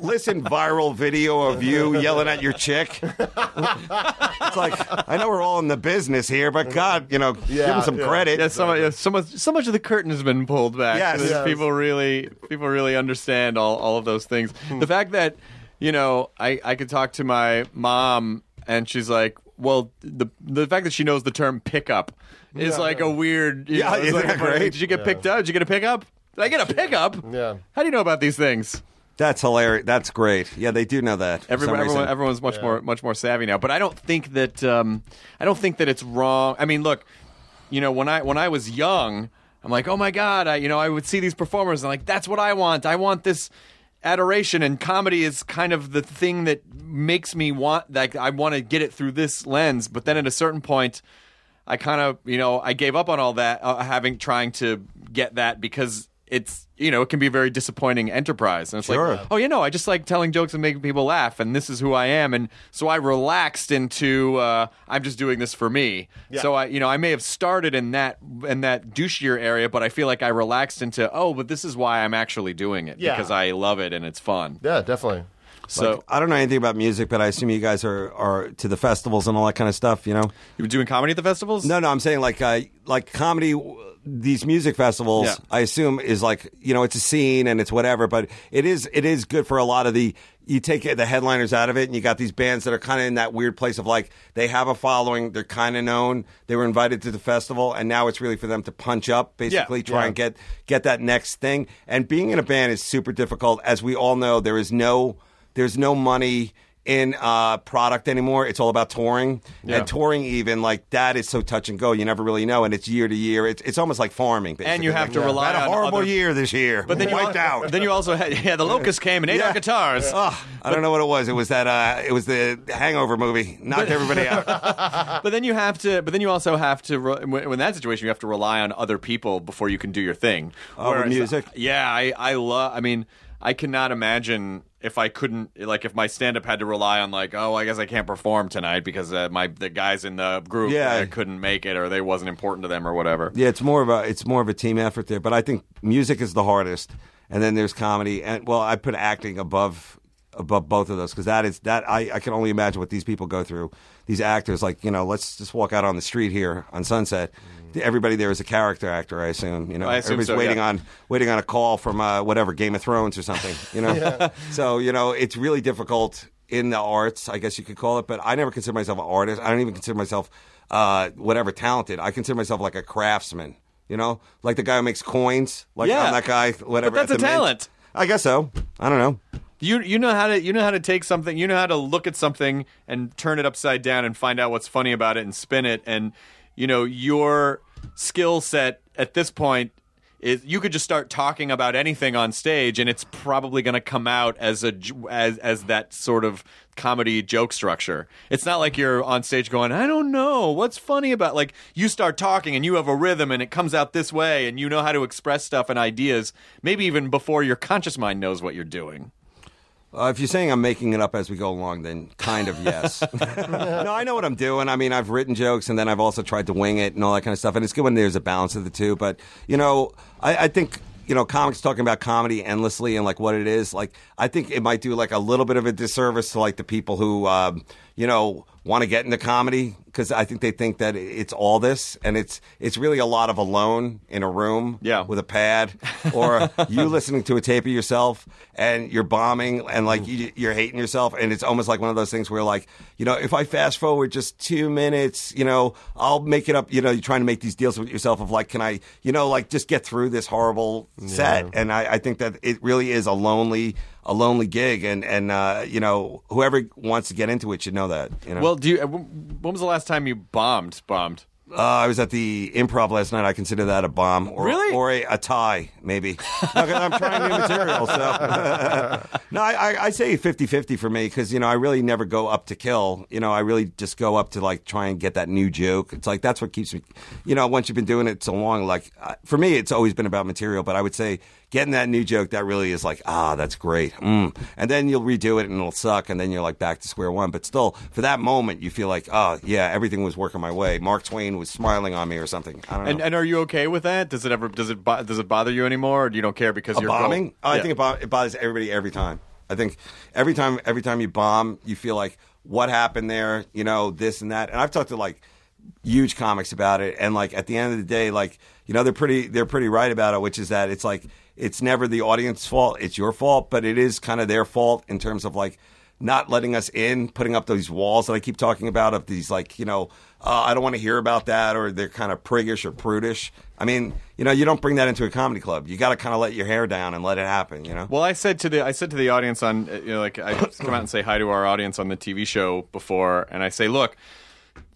listen, viral video of you yelling at your chick. it's like I know we're all in the business here, but God, you know, give Yeah, them some yeah. credit. Yeah, so, much, yeah, so much, so much of the curtain has been pulled back. Yes. Yes. people really, people really understand all, all of those things. the fact that you know, I, I could talk to my mom and she's like, well, the the fact that she knows the term pickup is like a weird. You Yeah, know, it's isn't like that a- great? Did you get picked up? Did you get a pickup? Did I get a pickup? Yeah. How do you know about these things? That's hilarious. That's great. Yeah, they do know that. Everyone, everyone, everyone's much more much more savvy now. But I don't think that um, I don't think that it's wrong. I mean, look, you know, when I when I was young, I'm like, oh my god, I you know, I would see these performers and like that's what I want. I want this adoration and comedy is kind of the thing that makes me want like I want to get it through this lens. But then at a certain point, I kind of, you know, I gave up on all that, uh, having trying to get that because it's, you know, it can be a very disappointing enterprise. And it's Sure. like, oh, you know, I just like telling jokes and making people laugh, and this is who I am. And so I relaxed into, uh, I'm just doing this for me. So I, you know, I may have started in that in that douchier area, but I feel like I relaxed into, oh, but this is why I'm actually doing it Yeah. because I love it and it's fun. Yeah, definitely. So I don't know anything about music, but I assume you guys are, are to the festivals and all that kind of stuff. You know? you were doing comedy at the festivals? No, no. I'm saying like uh, like comedy. These music festivals, Yeah. I assume, is like you know, it's a scene and it's whatever, but it is it is good for a lot of the. You take the headliners out of it, and you got these bands that are kind of in that weird place of like they have a following, they're kind of known, they were invited to the festival, and now it's really for them to punch up, basically try Yeah. and get get that next thing. And being in a band is super difficult, as we all know. There is no there's no money in uh, product anymore. It's all about touring and touring. Even like that is so touch and go. You never really know, and it's year to year. It's it's almost like farming. Basically. And you have Like, to yeah. rely Had a horrible other- year this year. But then you wiped al- out. Then you also had yeah, the locust [LAUGHS] came and ate Yeah. our guitars. Oh, I don't know what it was. It was that. Uh, it was the Hangover movie. Knocked everybody out. [LAUGHS] But then you have to. But then you also have to. re- When when in that situation, you have to rely on other people before you can do your thing. Oh, Whereas- music? Yeah, I I love. I mean, I cannot imagine if I couldn't like if my stand up had to rely on like oh I guess I can't perform tonight because uh, my the guys in the group Yeah. uh, couldn't make it or they wasn't important to them or whatever. Yeah, it's more of a it's more of a team effort there. But I think music is the hardest, and then there's comedy, and well, I put acting above above both of those because that is that I, I can only imagine what these people go through. These actors, like you know, let's just walk out on the street here on Sunset. Everybody there is a character actor, I assume. You know, I assume everybody's so, waiting yeah. on waiting on a call from uh, whatever Game of Thrones or something. You know, [LAUGHS] so you know it's really difficult in the arts, I guess you could call it. But I never consider myself an artist. I don't even consider myself uh, whatever talented. I consider myself like a craftsman. You know, like the guy who makes coins. Like Yeah. I'm that guy. Whatever. But that's at the a Mint. talent. I guess so. I don't know. You you know how to you know how to take something you know how to look at something and turn it upside down and find out what's funny about it and spin it and you know your skill set at this point is you could just start talking about anything on stage and it's probably going to come out as a as as that sort of comedy joke structure. It's not like you're on stage going, "I don't know, what's funny about like you start talking and you have a rhythm and it comes out this way and you know how to express stuff and ideas maybe even before your conscious mind knows what you're doing." Uh, if you're saying I'm making it up as we go along, then kind of yes. [LAUGHS] no, I know what I'm doing. I mean, I've written jokes and then I've also tried to wing it and all that kind of stuff. And it's good when there's a balance of the two. But, you know, I, I think. You know, comics talking about comedy endlessly and like what it is. Like, I think it might do like a little bit of a disservice to like the people who, um, you know, want to get into comedy because I think they think that it's all this, and it's it's really a lot of alone in a room, Yeah. with a pad, or [LAUGHS] you listening to a tape of yourself and you're bombing and like you, you're hating yourself, and it's almost like one of those things where like you know if I fast forward just two minutes, you know I'll make it up. You know you're trying to make these deals with yourself of like can I you know like just get through this horrible set, and I, I think that it really is a lonely a lonely gig, and and uh, you know whoever wants to get into it should know that. You know. Well, do you, uh, when was the last time you bombed? Bombed. Uh, I was at the improv last night. I consider that a bomb, or, Really? or a, a tie, maybe. [LAUGHS] No, I'm trying new material, so [LAUGHS] no, I, I, I say 50-50 for me because you know I really never go up to kill. You know, I really just go up to like try and get that new joke. It's like that's what keeps me. You know, once you've been doing it so long, like uh, for me, it's always been about material. But I would say getting that new joke that really is like ah, that's great. Mm. And then you'll redo it and it'll suck, and then you're like back to square one. But still, for that moment, you feel like oh yeah, everything was working my way. Mark Twain was smiling on me or something. I don't know. And and are you okay with that? Does it ever does it bo- does it bother you anymore, or do you don't care because a you're bombing? Go- Oh, I Yeah. think it, bo- it bothers everybody every time. I think every time every time you bomb, you feel like what happened there, you know, this and that. And I've talked to like huge comics about it, and like at the end of the day, like you know, they're pretty they're pretty right about it, which is that it's like it's never the audience's fault, it's your fault, but it is kind of their fault in terms of like not letting us in, putting up those walls that I keep talking about of these like you know. Uh, I don't want to hear about that, or they're kind of priggish or prudish. I mean, you know, you don't bring that into a comedy club. You got to kind of let your hair down and let it happen. You know. Well, I said to the I said to the audience on uh, you know like I come out and say hi to our audience on the TV show before, and I say, look,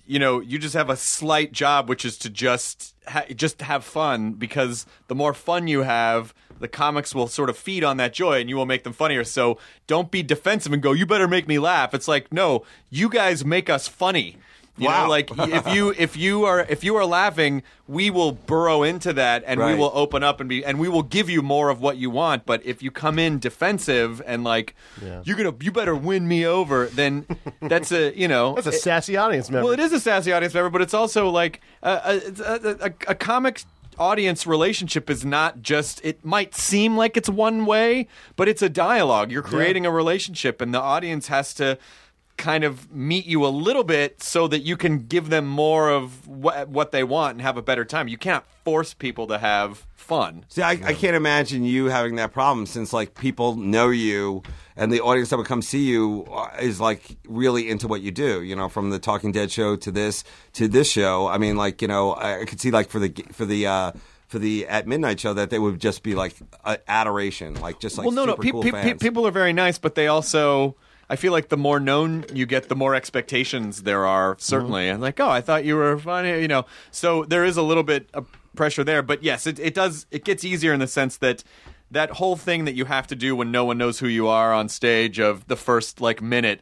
you know, you just have a slight job, which is to just ha- just have fun because the more fun you have. The comics will sort of feed on that joy and you will make them funnier. So don't be defensive and go, you better make me laugh. It's like, no, you guys make us funny. You Wow. know, like if you [LAUGHS] if you are if you are laughing, we will burrow into that and we will open up and be and we will give you more of what you want. But if you come in defensive and like you're gonna you better win me over, then [LAUGHS] that's a you know That's a sassy audience member. well, it is a sassy audience member, but it's also like a, a, a, a, a comic audience relationship is not just it might seem like it's one way but it's a dialogue. You're creating a relationship and the audience has to kind of meet you a little bit so that you can give them more of what, what they want and have a better time you can't force people to have fun See, I, I can't imagine you having that problem since like people know you and the audience that would come see you uh, is like really into what you do. You know, from the Talking Dead show to this to this show. I mean, like you know, I, I could see like for the for the. uh for the at midnight show, that they would just be like uh, adoration, like just like well, no, no. Pe- cool pe- pe- people are very nice, but they also. I feel like the more known you get, the more expectations there are. Certainly, and like, oh, I thought you were funny, you know. So there is a little bit of pressure there, but yes, it, it does. It gets easier in the sense that that whole thing that you have to do when no one knows who you are on stage of the first like minute.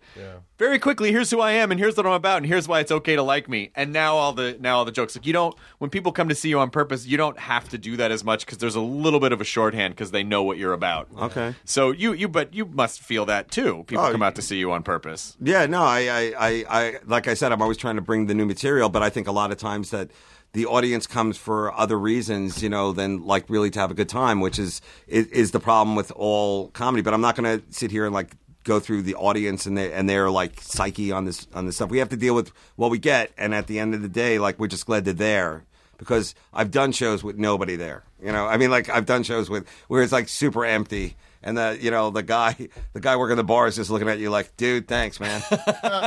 Very quickly, here's who I am, and here's what I'm about, and here's why it's okay to like me. And now all the now all the jokes. Like you don't when people come to see you on purpose, you don't have to do that as much because there's a little bit of a shorthand because they know what you're about. Okay. So you you but you must feel that too. People Oh, come out to see you on purpose. Yeah, no, I, I, I, I, like I said, I'm always trying to bring the new material, but I think a lot of times that the audience comes for other reasons, you know, than like really to have a good time, which is is, is the problem with all comedy. But I'm not going to sit here and like go through the audience and their and their like psyche on this on this stuff. We have to deal with what we get, and at the end of the day, like we're just glad they're there because I've done shows with nobody there. You know, I mean, like I've done shows with where it's like super empty, and the you know the guy the guy working the bar is just looking at you like, dude, thanks, man. Had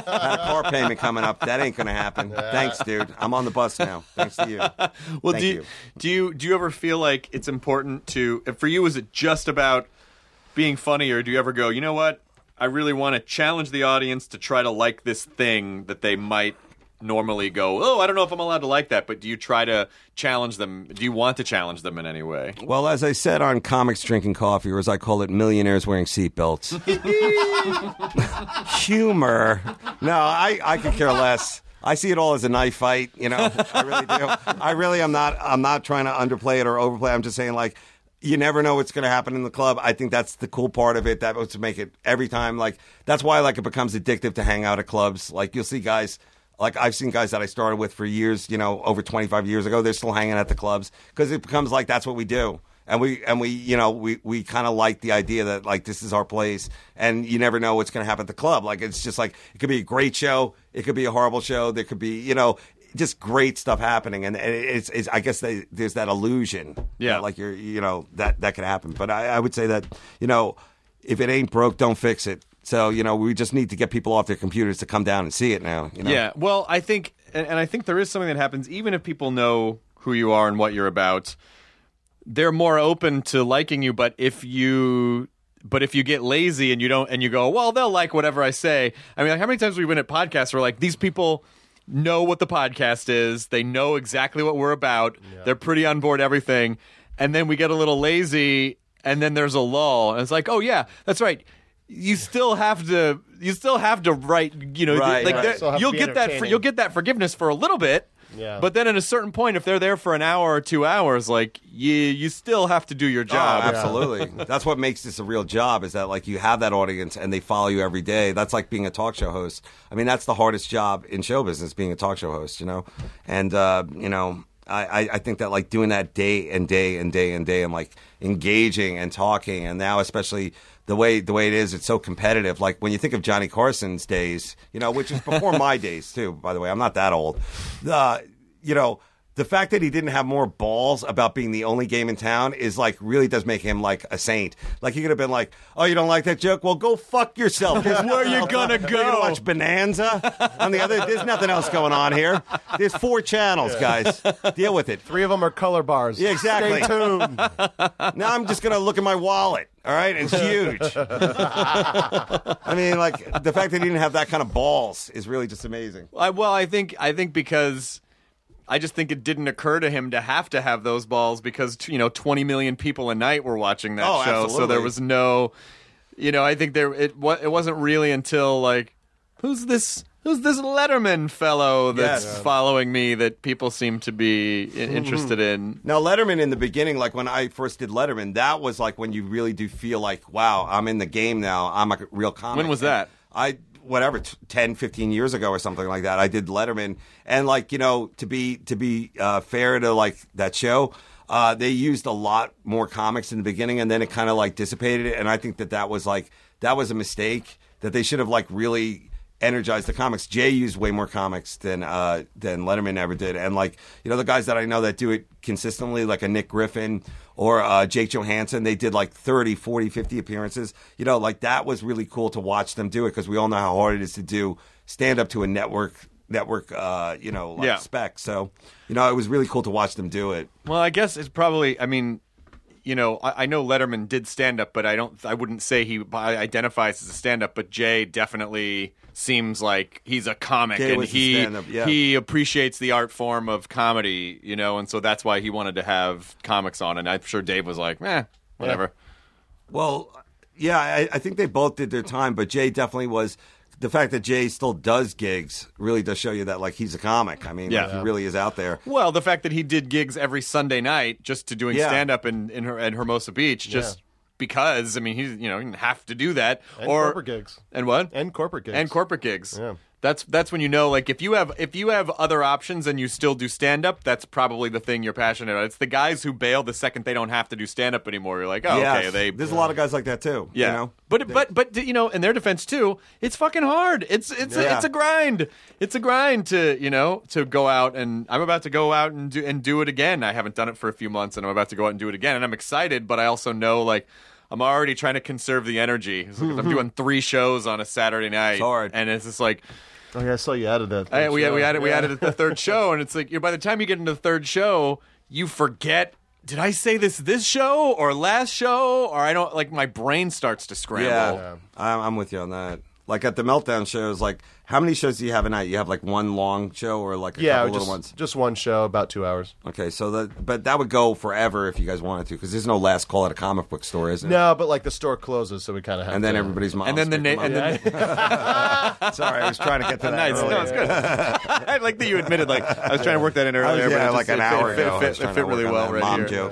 a car payment coming up. That ain't gonna happen. Thanks, dude. I'm on the bus now. Thanks to you. [LAUGHS] Well, Thank do you, you. do you do you ever feel like it's important to for you? Is it just about being funny, or do you ever go, you know what? I really want to challenge the audience to try to like this thing that they might normally go, oh, I don't know if I'm allowed to like that. But do you try to challenge them? Do you want to challenge them in any way? Well, as I said on Comics Drinking Coffee, or as I call it, Millionaires Wearing Seatbelts. [LAUGHS] Humor. No, I, I could care less. I see it all as a knife fight, you know. I really do. I really am not I'm not trying to underplay it or overplay. I'm just saying like you never know what's going to happen in the club. I think that's the cool part of it. That was to make it every time like that's why like it becomes addictive to hang out at clubs. Like you'll see guys like I've seen guys that I started with for years, you know, over 25 years ago, they're still hanging at the clubs because it becomes like that's what we do. And we and we you know we we kind of like the idea that like this is our place, and you never know what's going to happen at the club. Like it's just like it could be a great show, it could be a horrible show, there could be you know just great stuff happening, and, and it's, it's I guess they, there's that illusion, Yeah. that, like you're you know that that could happen. But I, I would say that you know if it ain't broke, don't fix it. So you know we just need to get people off their computers to come down and see it now. You know? Yeah, well, I think, and, and I think there is something that happens, even if people know who you are and what you're about, they're more open to liking you. But if you, but if you get lazy and you don't, and you go, well, they'll like whatever I say. I mean, like, how many times we've been at podcasts where like these people know what the podcast is, they know exactly what we're about, they're pretty on board everything, and then we get a little lazy, and then there's a lull, and it's like, oh yeah, that's right. You still have to. You still have to write. You know, Right, like right. there- Still have to you'll get that. For, you'll get that forgiveness for a little bit. Yeah. But then at a certain point, if they're there for an hour or two hours, like you, you still have to do your job. Oh, absolutely. [LAUGHS] That's what makes this a real job is that like you have that audience and they follow you every day. That's like being a talk show host. I mean, that's the hardest job in show business, being a talk show host, you know? And, uh, you know, I, I- I think that like doing that day and day and day and day and like engaging and talking and now especially the way the way it is, it's so competitive. Like when you think of Johnny Carson's days, you know, which is before [LAUGHS] my days too, by the way. I'm not that old. Uh, you know, the fact that he didn't have more balls about being the only game in town is like really does make him like a saint. Like he could have been like, "Oh, you don't like that joke? Well, go fuck yourself." There's [LAUGHS] Where you gonna You're gonna go? watch Bonanza on the other. There's nothing else going on here. There's four channels, guys. Deal with it. Three of them are color bars. Yeah, exactly. Stay tuned. [LAUGHS] Now I'm just gonna look at my wallet. All right, it's huge. I mean, like the fact that he didn't have that kind of balls is really just amazing. I, well, I think I think because I just think it didn't occur to him to have to have those balls because you know 20 million people a night were watching that Oh, show, so there was no, you know, I think there it it wasn't really until like who's this who's this Letterman fellow that's Yes. following me that people seem to be hmm. interested in. Now, Letterman in the beginning, like when I first did Letterman, that was like when you really do feel like, wow, I'm in the game now. I'm a real comic. When was that? I whatever t- 10 15 years ago or something like that i did letterman. And like you know to be to be uh, fair to like that show uh, they used a lot more comics in the beginning and then it kind of like dissipated. It and i think that that was like that was a mistake that they should have like really energized the comics. Jay used way more comics than uh, than Letterman ever did, and like you know the guys that I know that do it consistently, like a Nick Griffin or uh, Jake Johannsen, they did like 30, 40, 50 appearances. You know, like that was really cool to watch them do it because we all know how hard it is to do stand up to a network network uh, you know like Yeah. spec. So you know it was really cool to watch them do it. Well, I guess it's probably. I mean, you know, I, I know Letterman did stand up, but I don't. I wouldn't say he identifies as a stand up. But Jay definitely seems like he's a comic, Jay and he yeah. he appreciates the art form of comedy. You know, and so that's why he wanted to have comics on. And I'm sure Dave was like, eh, whatever. Well, yeah, I, I think they both did their time, but Jay definitely was. The fact that Jay still does gigs really does show you that like he's a comic. I mean, Yeah. like, he really is out there. Well, the fact that he did gigs every Sunday night just to doing Yeah. stand up in in her, at Hermosa Beach, just because. I mean, he's you know he didn't have to do that And or corporate gigs. and what And corporate gigs. and corporate gigs. Yeah. That's that's when you know like if you have if you have other options and you still do stand up, that's probably the thing you're passionate about. It's the guys who bail the second they don't have to do stand up anymore. You're like, oh, Yes. okay, they There's a lot of guys like that too. yeah. You know? But but but you know, in their defense too, it's fucking hard. It's it's a, it's a grind. It's a grind to you know to go out and I'm about to go out and do and do it again. I haven't done it for a few months, and I'm about to go out and do it again. And I'm excited, but I also know like. I'm already trying to conserve the energy. I'm hmm. doing three shows on a Saturday night, hard. and it's just like Oh, yeah, I saw you added that. I, we, show. we added we Yeah. added the third [LAUGHS] show, and it's like you know, by the time you get into the third show, you forget did I say this this show or last show or I don't like my brain starts to scramble. Yeah, I'm, I'm with you on that. Like at the meltdown shows, like how many shows do you have a night? You have like one long show or like a Yeah, couple just, little ones? just one show, about two hours. Okay, so that but that would go forever if you guys wanted to, because there's no last call at a comic book store, is there? No, but like the store closes, so we kind of have. And then to, everybody's moms. And then the pick na- them and up. then [LAUGHS] Sorry, I was trying to get to [LAUGHS] that. nice. earlier. No, it's good. [LAUGHS] I like that you admitted like I was trying to work that in I was- earlier. yeah, but it like just- an it hour fit, ago. I Fit, was fit, trying fit to really well right that here.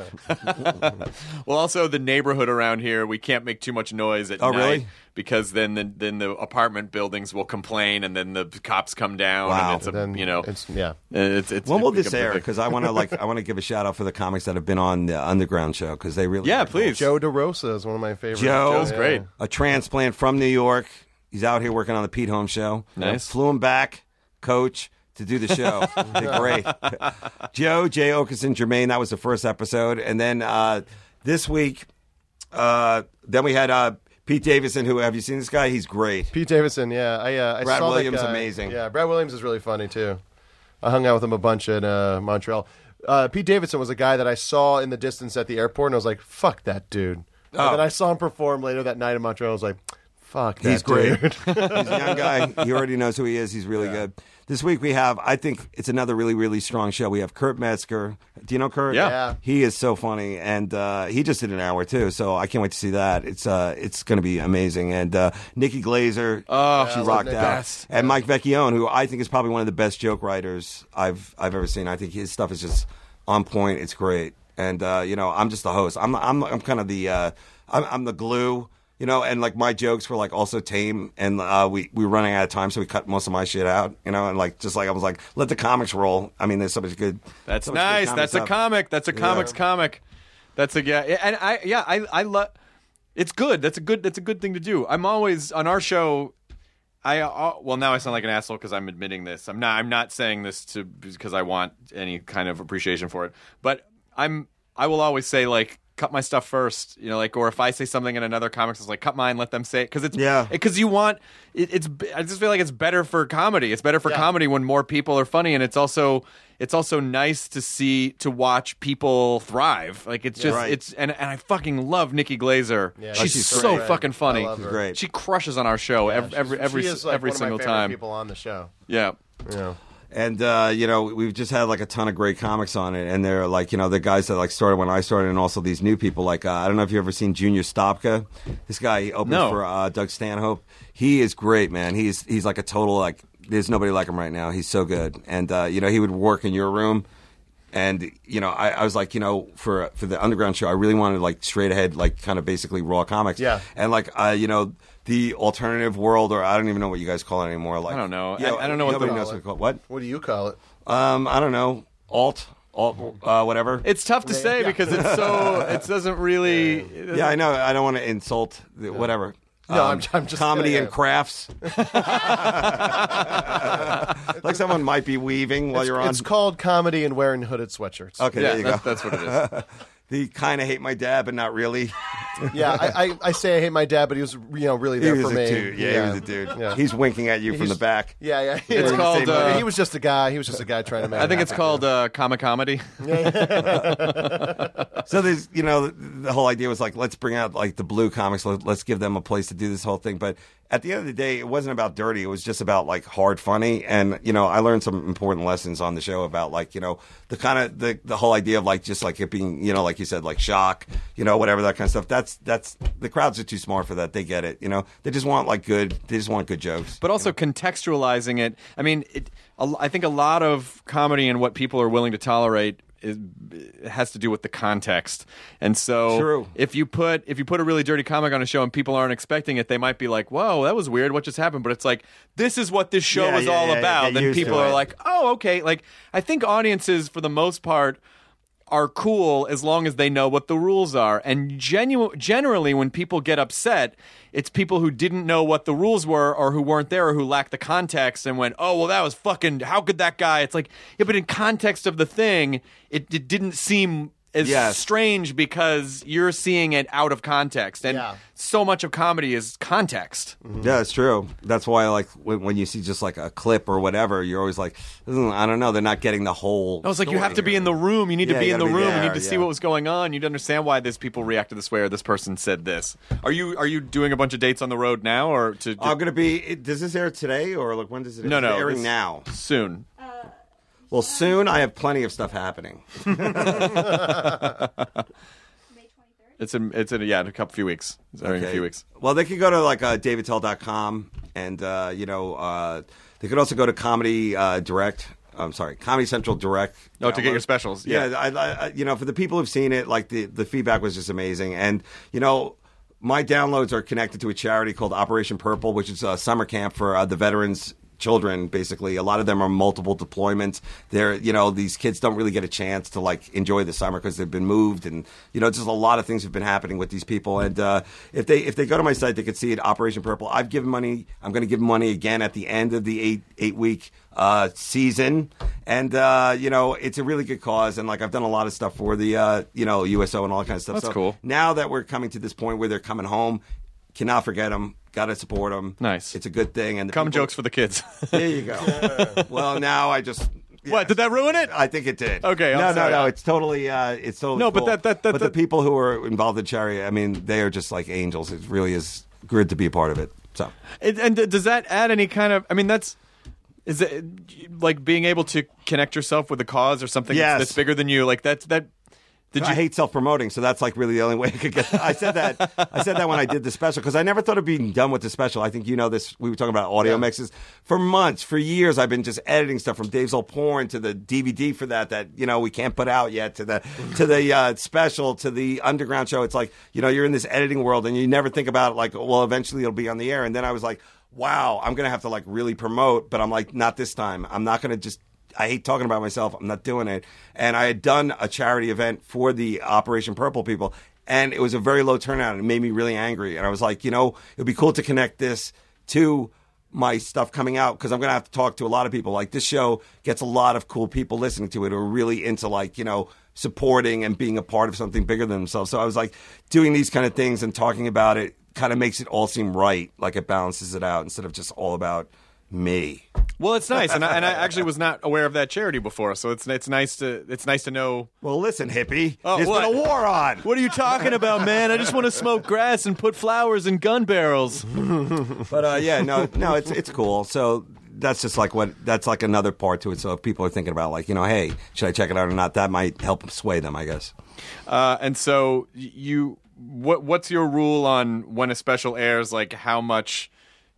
joke. Well, also the neighborhood around here, we can't make too much noise at Oh, night really? Because then the, then the apartment buildings will complain, and then the cops come down, Wow. and it's a, Then you know, it's yeah. it's it's. When it will this air? Because I want to like I want to give a shout out for the comics that have been on the Underground show because they really Yeah, are cool. please. Joe DeRosa is one of my favorites. Joe. Joe's great. a transplant from New York. He's out here working on the Pete Holmes show. Nice. Flew him back, coach, to do the show. [LAUGHS] Great. Joe, Jay Oakerson, Jermaine, that was the first episode. And then uh, this week, uh, then we had uh, Pete Davidson, who, have you seen this guy? He's great. Pete Davidson, yeah, I, uh, I Brad saw that Williams, guy. amazing. Yeah, Brad Williams is really funny too. I hung out with him a bunch in uh, Montreal. Uh, Pete Davidson was a guy that I saw in the distance at the airport, and I was like, "Fuck that dude." Oh. And then I saw him perform later that night in Montreal. I was like, "Fuck that He's great. dude." [LAUGHS] He's a young guy. He already knows who he is. He's really good. This week we have, I think it's another really, really strong show. We have Kurt Metzger. Do you know Kurt? Yeah. Yeah. He is so funny, and uh, he just did an hour too. So I can't wait to see that. It's uh, it's going to be amazing. And uh, Nikki Glazer, oh, she I rocked Nikki. out. Best. And Mike Vecchione, who I think is probably one of the best joke writers I've I've ever seen. I think his stuff is just on point. It's great. And uh, you know, I'm just the host. I'm I'm I'm kind of the uh, I'm, I'm the glue. You know, and like my jokes were like also tame, and uh, we we were running out of time, so we cut most of my shit out. You know, and like just like I was like, let the comics roll. I mean, there's so much good. That's so much good nice. comic That's a comic. That's a comics comic. That's a yeah. And I yeah I I love. It's good. That's a good. That's a good thing to do. I'm always on our show. I uh, well now I sound like an asshole because I'm admitting this. I'm not. I'm not saying this to because I want any kind of appreciation for it. But I'm. I will always say like cut my stuff first. You know, like or if I say something in another comics, it's like cut mine, let them say it because it's Yeah. because you want it, it's. I just feel like it's better for comedy. It's better for comedy when more people are funny, and it's also it's also nice to see to watch people thrive. Like it's just Right. it's and and I fucking love Nikki Glazer. she's, she's so great. fucking funny. I love her. Great. She crushes on our show every every every, she is like every one single of my time. People on the show. Yeah. Yeah. And uh, you know, we've just had like a ton of great comics on it, and they're like, you know, the guys that like started when I started, and also these new people. Like, uh, I don't know if you ever seen Junior Stopka. This guy he opens No. for uh, Doug Stanhope. He is great, man. He's he's like a total like. There's nobody like him right now. He's so good, and uh, you know, he would work in your room. And you know, I, I was like, you know, for for the underground show, I really wanted like straight ahead, like kind of basically raw comics. Yeah. And like, uh, you know, the alternative world, or I don't even know what you guys call it anymore. Like, I don't know. Yeah, I- I don't know what nobody the- knows what, call it. what. What do you call it? Um, I don't know. Alt, alt, uh, whatever. It's tough to say because it's so [LAUGHS] it doesn't really yeah, I know. I don't want to insult the, whatever. Um, No, I'm- I'm just comedy kidding. and crafts. [LAUGHS] [LAUGHS] like someone might be weaving while you're on. It's called comedy and wearing hooded sweatshirts. okay, yeah there you that's, go. that's what it is. The kind of hate my dad, but not really. [LAUGHS] Yeah, I, I, I say I hate my dad, but he was you know really He there was for a me. dude. Yeah, he was a dude. Yeah. He's winking at you from the back. Yeah, yeah. It's called, uh, he was just a guy. He was just a guy trying to make. I think it it's called uh, comic comedy. [LAUGHS] So there's, you know, the, the whole idea was like, let's bring out like the blue comics. Let, let's give them a place to do this whole thing. But at the end of the day, it wasn't about dirty. It was just about like hard funny. And you know, I learned some important lessons on the show about like you know the kind of the the whole idea of like just like it being you know like you said like shock, you know, whatever that kind of stuff. That's that's the crowds are too smart for that. They get it. You know, they just want like good. They just want good jokes. but also contextualizing it. I mean, it, I think a lot of comedy and what people are willing to tolerate is, has to do with the context. And so, True. if you put if you put a really dirty comic on a show and people aren't expecting it, they might be like, "Whoa, that was weird. What just happened?" But it's like this is what this show Yeah, is yeah, all yeah, about. then people are like, "Oh, okay." Like I think audiences, for the most part are cool as long as they know what the rules are. And genu- generally, when people get upset, it's people who didn't know what the rules were or who weren't there or who lacked the context and went, oh, well, that was fucking, how could that guy? It's like, yeah, but in context of the thing, it, it didn't seem is Yes. strange because you're seeing it out of context, and Yeah. so much of comedy is context. Yeah, it's true. That's why, like, when, when you see just like a clip or whatever, you're always like, "Mm, I don't know. They're not getting the whole. I was like, you have to be in the room. You need Yeah, to be in the be room. you need to see what was going on. You'd understand why this people reacted this way or this person said this. Are you are you doing a bunch of dates on the road now or to? I'm gonna be. Does this air today or like when does it? no, is it no, airing now. soon. Well, soon I have plenty of stuff happening. [LAUGHS] It's in it's in yeah in a couple few weeks. It's airing in a Okay. few weeks. Well, they could go to like uh, daveattell.com and uh, you know uh, they could also go to Comedy uh, Direct. I'm sorry, Comedy Central Direct. Oh, to get your specials. Yeah, Yeah. I, I, I- you know, for the people who've seen it, like the the feedback was just amazing, and you know. My downloads are connected to a charity called Operation Purple, which is a summer camp for uh, the veterans children basically. A lot of them are multiple deployments. They're you know these kids don't really get a chance to like enjoy the summer because they've been moved and you know just a lot of things have been happening with these people. And uh, if they if they go to my site they can see it operation purple. I've given money i'm going to give money again at the end of the eight eight week uh, season. And uh, you know it's a really good cause and like i've done a lot of stuff for the uh, you know uso and all that kind of stuff. That's so cool. now that we're coming to this point where they're coming home cannot forget them got to support them Nice. it's a good thing and the Come people- jokes for the kids. [LAUGHS] there you go. well, now I just. What did that ruin it? I think it did. Okay, I'm no, sorry. no, no. It's totally, uh, it's totally. No, but cool. that- that- that- but that- the people who are involved in charity, I mean, they are just like angels. It really is good to be a part of it. So, And, and th- does that add any kind of? I mean, that's is it like being able to connect yourself with a cause or something Yes. that's bigger than you? Like that's that. Did you? I hate self promoting, so that's like really the only way I could get. [LAUGHS] I said that. I said that when I did the special because I never thought of being done with the special. I think you know this. We were talking about audio mixes for months, for years. I've been just editing stuff from Dave's Old Porn to the DVD for that that you know we can't put out yet to the to the uh, special to the underground show. It's like you know you're in this editing world and you never think about it like well eventually it'll be on the air. And then I was like, wow, I'm gonna have to like really promote, but I'm like not this time. I'm not gonna just I hate talking about myself. I'm not doing it. And I had done a charity event for the Operation Purple people, and it was a very low turnout, and it made me really angry. And I was like, you know, it'd be cool to connect this to my stuff coming out because I'm going to have to talk to a lot of people. Like this show gets a lot of cool people listening to it who are really into like, you know, supporting and being a part of something bigger than themselves. So I was like doing these kind of things and talking about it kind of makes it all seem right. Like it balances it out instead of just all about me. Well, it's nice, and I, and I actually was not aware of that charity before, so it's it's nice to it's nice to know. Well, listen, hippie. Oh, There's what? been a war on. What are you talking about, man? I just want to smoke grass and put flowers in gun barrels. [LAUGHS] But uh, yeah, no, no, it's it's cool. So that's just like what that's like another part to it. So if people are thinking about like you know, hey, should I check it out or not? That might help sway them, I guess. Uh, and so you, what what's your rule on when a special airs? Like how much?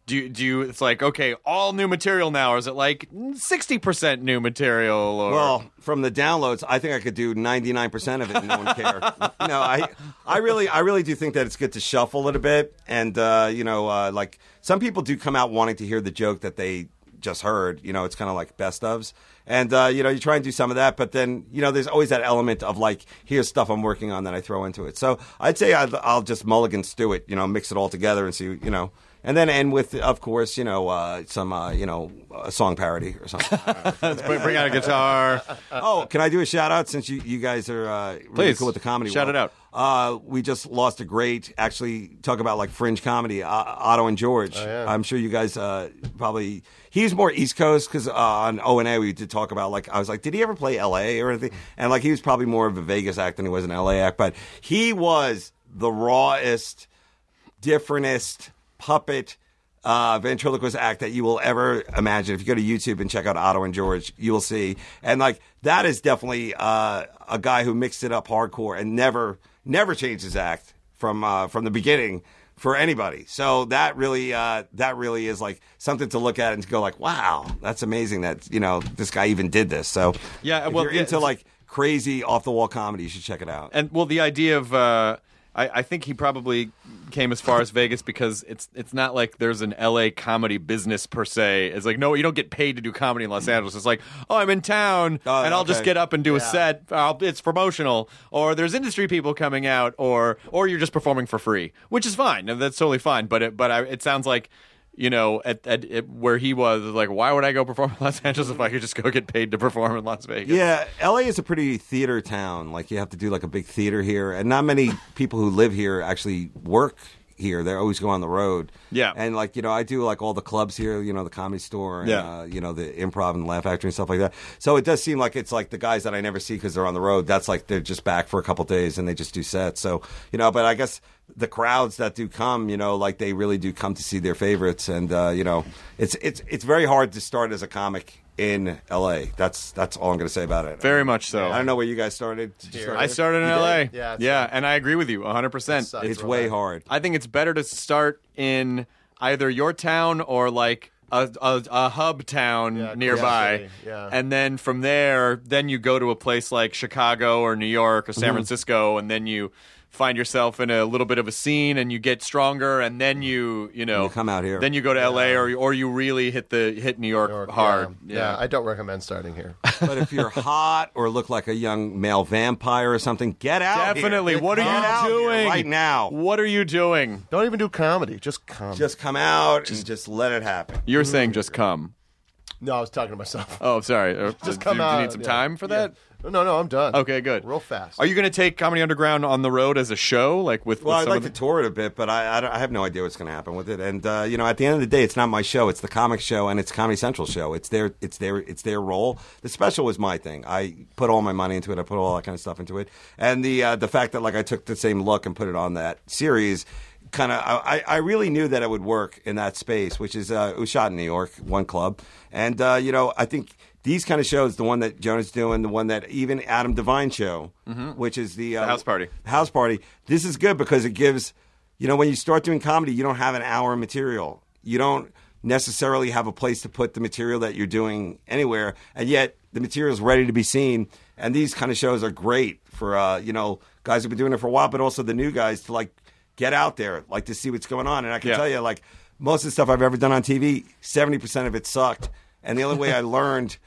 Do you, do you? It's like okay, all new material now, or is it like sixty percent new material? Or Well, from the downloads, I think I could do ninety nine percent of it and no one care. [LAUGHS] no, I I really I really do think that it's good to shuffle it a bit, and uh, you know, uh, like some people do come out wanting to hear the joke that they just heard. You know, it's kind of like best ofs. And uh, you know, you try and do some of that, but then you know, there's always that element of like, here's stuff I'm working on that I throw into it. So I'd say I'll, I'll just mulligan stew it, you know, mix it all together and see, you know, and then end with, of course, you know, uh, some, uh, you know, a song parody or something. [LAUGHS] Let's bring, bring out a guitar. oh, can I do a shout out since you, you guys are uh, really Please. cool with the comedy? Shout world? it out. Uh, we just lost a great, actually, talk about like fringe comedy, uh, Otto and George. I'm sure you guys uh, probably. He's more East Coast because uh, on O and A we did talk about like I was like, did he ever play L.A. or anything? And like he was probably more of a Vegas act than he was an L.A. act, but he was the rawest differentest puppet uh, ventriloquist act that you will ever imagine. If you go to YouTube and check out Otto and George, you will see. And like that is definitely uh, a guy who mixed it up hardcore and never never changed his act from uh, from the beginning for anybody. So that really uh, that really is like something to look at and to go like, wow, that's amazing that you know this guy even did this. So Yeah, if well, you're yeah, into like crazy off the wall comedy, you should check it out. And well, the idea of uh, I, I think he probably came as far as Vegas because it's it's not like there's an L.A. comedy business per se. It's like no, you don't get paid to do comedy in Los Angeles. It's like oh, I'm in town Oh, and I'll just get up and do a set. I'll, it's promotional, or there's industry people coming out, or or you're just performing for free, which is fine. That's totally fine. But it, but I, it sounds like you know, at, at, at where he was, like, why would I go perform in Los Angeles if I could just go get paid to perform in Las Vegas? Yeah, LA is a pretty theater town. Like you have to do like a big theater here, and not many people who live here actually work here. They always go on the road. Yeah. and like you know, I do like all the clubs here. You know, the Comedy Store, and, Yeah. uh, you know, the Improv and Laugh Factory and stuff like that. So it does seem like it's like the guys that I never see because they're on the road. That's like they're just back for a couple days and they just do sets. So you know, but I guess. The crowds that do come, you know, like they really do come to see their favorites, and uh, you know, it's it's it's very hard to start as a comic in L.A. That's that's all I'm going to say about it. Very much so. I don't know where you guys started. Did you start I started in You LA. did? Yeah, it's yeah, and I agree with you 100%. sucks. It's way hard. I think it's better to start in either your town or like a, a, a hub town Yeah, nearby. City, yeah. And then from there, then you go to a place like Chicago or New York or Mm-hmm. San Francisco, and then you find yourself in a little bit of a scene and you get stronger and then you you know You come out here. then you go to LA or or you really hit the hit New York, Or- hard Yeah, yeah, I don't recommend starting here. [LAUGHS] But if you're hot or look like a young male vampire or something, get out. here. definitely what are Get out you doing right now? what are you doing don't even do comedy. Just come. Just come out and just let it happen. you're saying just come no, I was talking to myself. [LAUGHS] oh sorry Uh, Just do- come do you out. need some yeah. time for that Yeah. No, no, I'm done. Okay, good. Real fast. Are you going to take Comedy Underground on the road as a show, like with? Well, with I'd some like of to tour it a bit, but I, I, I have no idea what's going to happen with it. And uh, you know, at the end of the day, it's not my show; it's the comic show, and it's Comedy Central show. It's their, it's their, it's their role. The special was my thing. I put all my money into it. I put all that kind of stuff into it, and the uh, the fact that like I took the same look and put it on that series. Kind of, I, I really knew that it would work in that space, which is uh, it was shot in New York, one club, and uh, you know I think these kind of shows, the one that Jonah's doing, the one that even Adam Devine show, which is the, uh, house party. house party. This is good because it gives, you know, when you start doing comedy, you don't have an hour of material. You don't necessarily have a place to put the material that you're doing anywhere, and yet the material is ready to be seen. And these kind of shows are great for, uh, you know, guys who've been doing it for a while, but also the new guys to like get out there, like to see what's going on. And I can Yeah. tell you, like most of the stuff I've ever done on TV, seventy percent of it sucked, and the only way I [LAUGHS] learned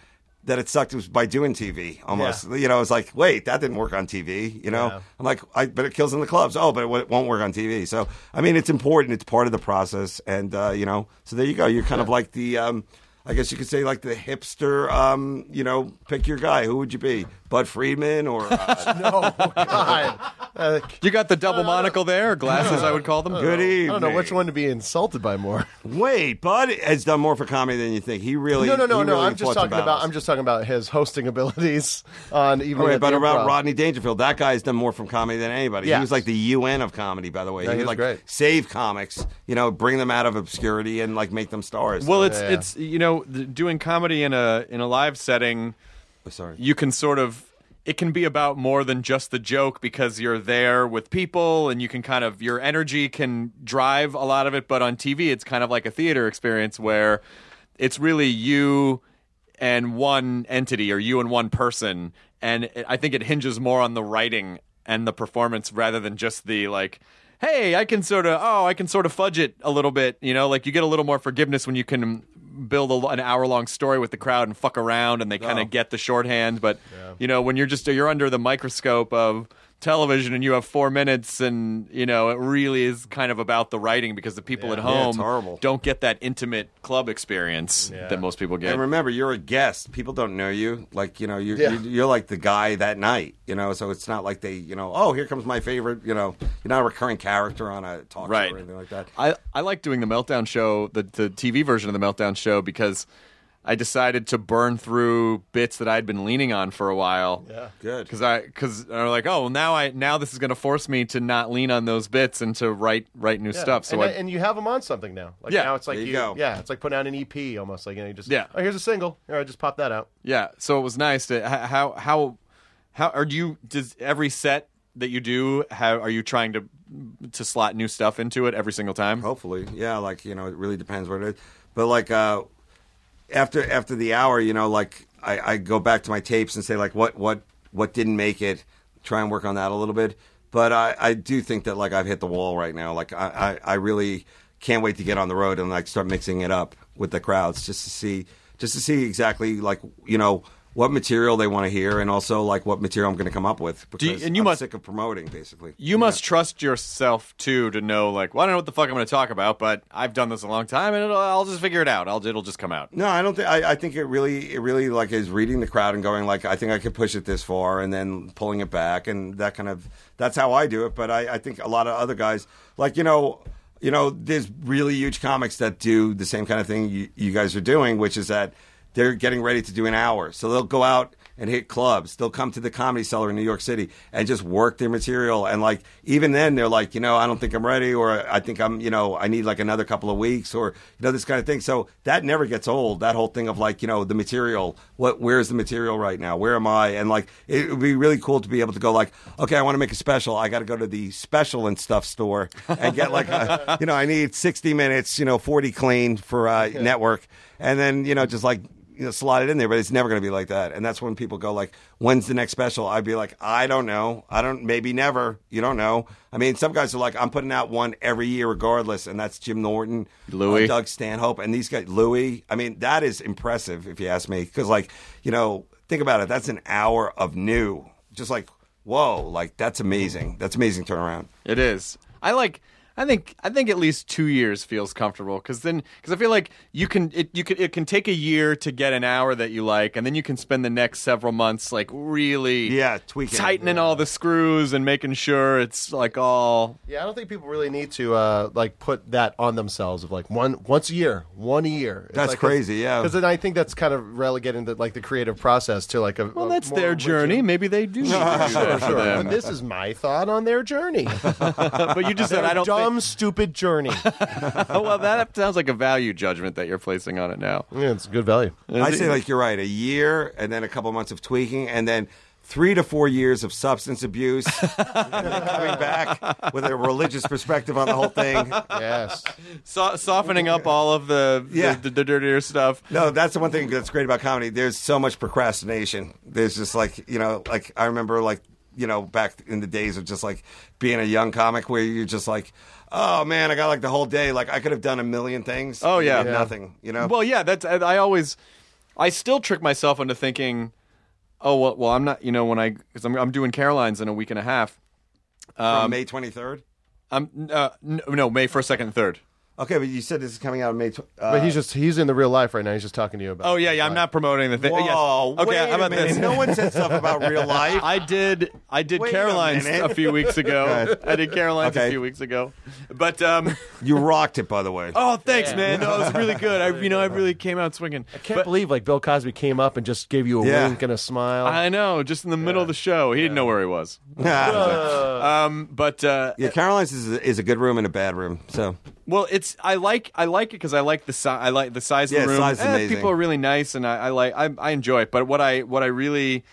that it sucked was by doing TV almost. You know, it's like, wait, that didn't work on TV. You know, Yeah. I'm like, I, but it kills in the clubs. Oh, but it won't work on TV. So, I mean, it's important. It's part of the process. And, uh, you know, so there you go. You're kind of like the, um, I guess you could say like the hipster, um, you know, pick your guy. Who would you be? Budd Friedman or uh, [LAUGHS] no, God. Uh, You got the double monocle there, or glasses, I would call them. good evening. I don't know which one to be insulted by more. Wait, Budd has done more for comedy than you think. He really No, no, no, no. really I'm just talking about. I'm just talking about his hosting abilities on even. All right, but the about Improv. Rodney Dangerfield, that guy's done more from comedy than anybody. He was like the UN of comedy, by the way. Yeah, he he was like great. save comics, you know, bring them out of obscurity and like make them stars. Well, it's Yeah. it's you know doing comedy in a in a live setting. Oh, sorry. you can sort of it can be about more than just the joke because you're there with people and you can kind of your energy can drive a lot of it but on TV it's kind of like a theater experience where it's really you and one entity or you and one person and it, I think it hinges more on the writing and the performance rather than just the like hey I can sort of oh I can sort of fudge it a little bit you know like you get a little more forgiveness when you can build a, an hour long story with the crowd and fuck around and they kind of get the shorthand but you know when you're just you're under the microscope of television and you have four minutes and you know it really is kind of about the writing because the people at home it's horrible. don't get that intimate club experience that most people get And remember, you're a guest. People don't know you. Like, you know, you're, Yeah. you're, you're like the guy that night, you know, so it's not like they, you know, oh, here comes my favorite, you know, you're not a recurring character on a talk right show or anything like that. I, I like doing the meltdown show the, the tv version of the meltdown show because i decided to burn through bits that i'd been leaning on for a while yeah Good. because i because i'm like oh well, now i now this is going to force me to not lean on those bits and to write write new Yeah. stuff so and, I, and you have them on something now. Like Yeah. now it's like There you go. Yeah, it's like putting out an EP almost. Like you know, you just Yeah. Oh, here's a single. All right, just pop that out. yeah so it was nice to how how how are you does every set that you do how are you trying to to slot new stuff into it every single time Hopefully, yeah. Like you know, it really depends what it is. But like uh, after after the hour, you know, like I, I go back to my tapes and say like what what what didn't make it. Try and work on that a little bit. But I, I do think that like I've hit the wall right now. Like I, I, I really can't wait to get on the road and like start mixing it up with the crowds just to see just to see exactly like you know what material they want to hear, and also like what material I'm going to come up with. Do you- and you I'm must- sick of promoting, basically. You must trust yourself too to know, like, well, I don't know what the fuck I'm going to talk about, but I've done this a long time, and it'll, I'll just figure it out. I'll, it'll just come out. No, I don't think. I, I think it really, it really like is reading the crowd and going like, I think I could push it this far, and then pulling it back, and that kind of. That's how I do it. But I, I think a lot of other guys, like you know, you know, there's really huge comics that do the same kind of thing you, you guys are doing, which is that they're getting ready to do an hour, so they'll go out and hit clubs. They'll come to the comedy cellar in New York City and just work their material. And like even then, they're like, you know, I don't think I'm ready, or I think I'm, you know, I need like another couple of weeks, or you know, this kind of thing. So that never gets old. That whole thing of like, you know, the material. What? Where's the material right now? Where am I? And like, it would be really cool to be able to go like, okay, I want to make a special. I got to go to the special and stuff store and get like, a, you know, I need 60 minutes, you know, 40 clean for uh, [LAUGHS] network, and then you know, just like you know, slot it in there, but it's never going to be like that. And that's when people go like, "When's the next special?" I'd be like, "I don't know. I don't. Maybe never. You don't know." I mean, some guys are like, "I'm putting out one every year, regardless," and that's Jim Norton, Louis. uh, Doug Stanhope, and these guys, Louis. I mean, that is impressive if you ask me, because like, you know, think about it. That's an hour of new. Just like, whoa, like that's amazing. That's amazing turnaround. It is. I like. I think. I think at least two years feels comfortable because then because I feel like you can it you can it can take a year to get an hour that you like and then you can spend the next several months like really Yeah, tweaking. tightening all the screws and making sure it's like all Yeah, I don't think people really need to uh, like put that on themselves of like one once a year, one a year. It's That's like crazy, yeah. Because then I think that's kind of relegating the like the creative process to like a. well a that's more their rigid- journey. Maybe they do need to do [LAUGHS] that Sure, for sure. them. But this is my thought on their journey. [LAUGHS] but you just said I don't. dumb, Think, stupid journey. [LAUGHS] oh well, that sounds like a value judgment that you're placing on it now. yeah, it's good value. I say like you're right, a year and then a couple months of tweaking and then three to four years of substance abuse and [LAUGHS] then coming back with a religious perspective on the whole thing. Yes. So- softening up all of the, Yeah. the, the dirtier stuff. No, that's the one thing that's great about comedy. There's so much procrastination. There's just like, you know, like I remember like, you know, back in the days of just like being a young comic where you're just like, oh man, I got like the whole day. Like I could have done a million things. Oh, yeah. Yeah. Nothing, you know? Well, yeah, that's I, I always, I still trick myself into thinking, oh well, well I'm not, you know, when I because I'm I'm doing Caroline's in a week and a half. From May 23rd? I'm uh, n- no May first, second, and third. Okay, but you said this is coming out in May. Tw- uh, But he's just he's in the real life right now. He's just talking to you about. Oh yeah, yeah. I'm not promoting the thing. Whoa, yes. Okay, wait how about this? No one said stuff about real [LAUGHS] life. I did. I did Wait a Caroline's a, minute. few weeks ago. [LAUGHS] I did Caroline's a few weeks ago. But um, [LAUGHS] You rocked it, by the way. oh, thanks, man. No, it was really good. I, you know, I really came out swinging. I can't believe like Bill Cosby came up and just gave you a Yeah. wink and a smile. I know, just in the middle of the show, he didn't know where he was. Um, but uh, yeah, Caroline's is a, is a good room and a bad room. So Well, it's I like I like it because I like the si- I like the size of Yeah, the room. size is Eh, amazing. People are really nice, and I, I like I, I enjoy it. But what I what I really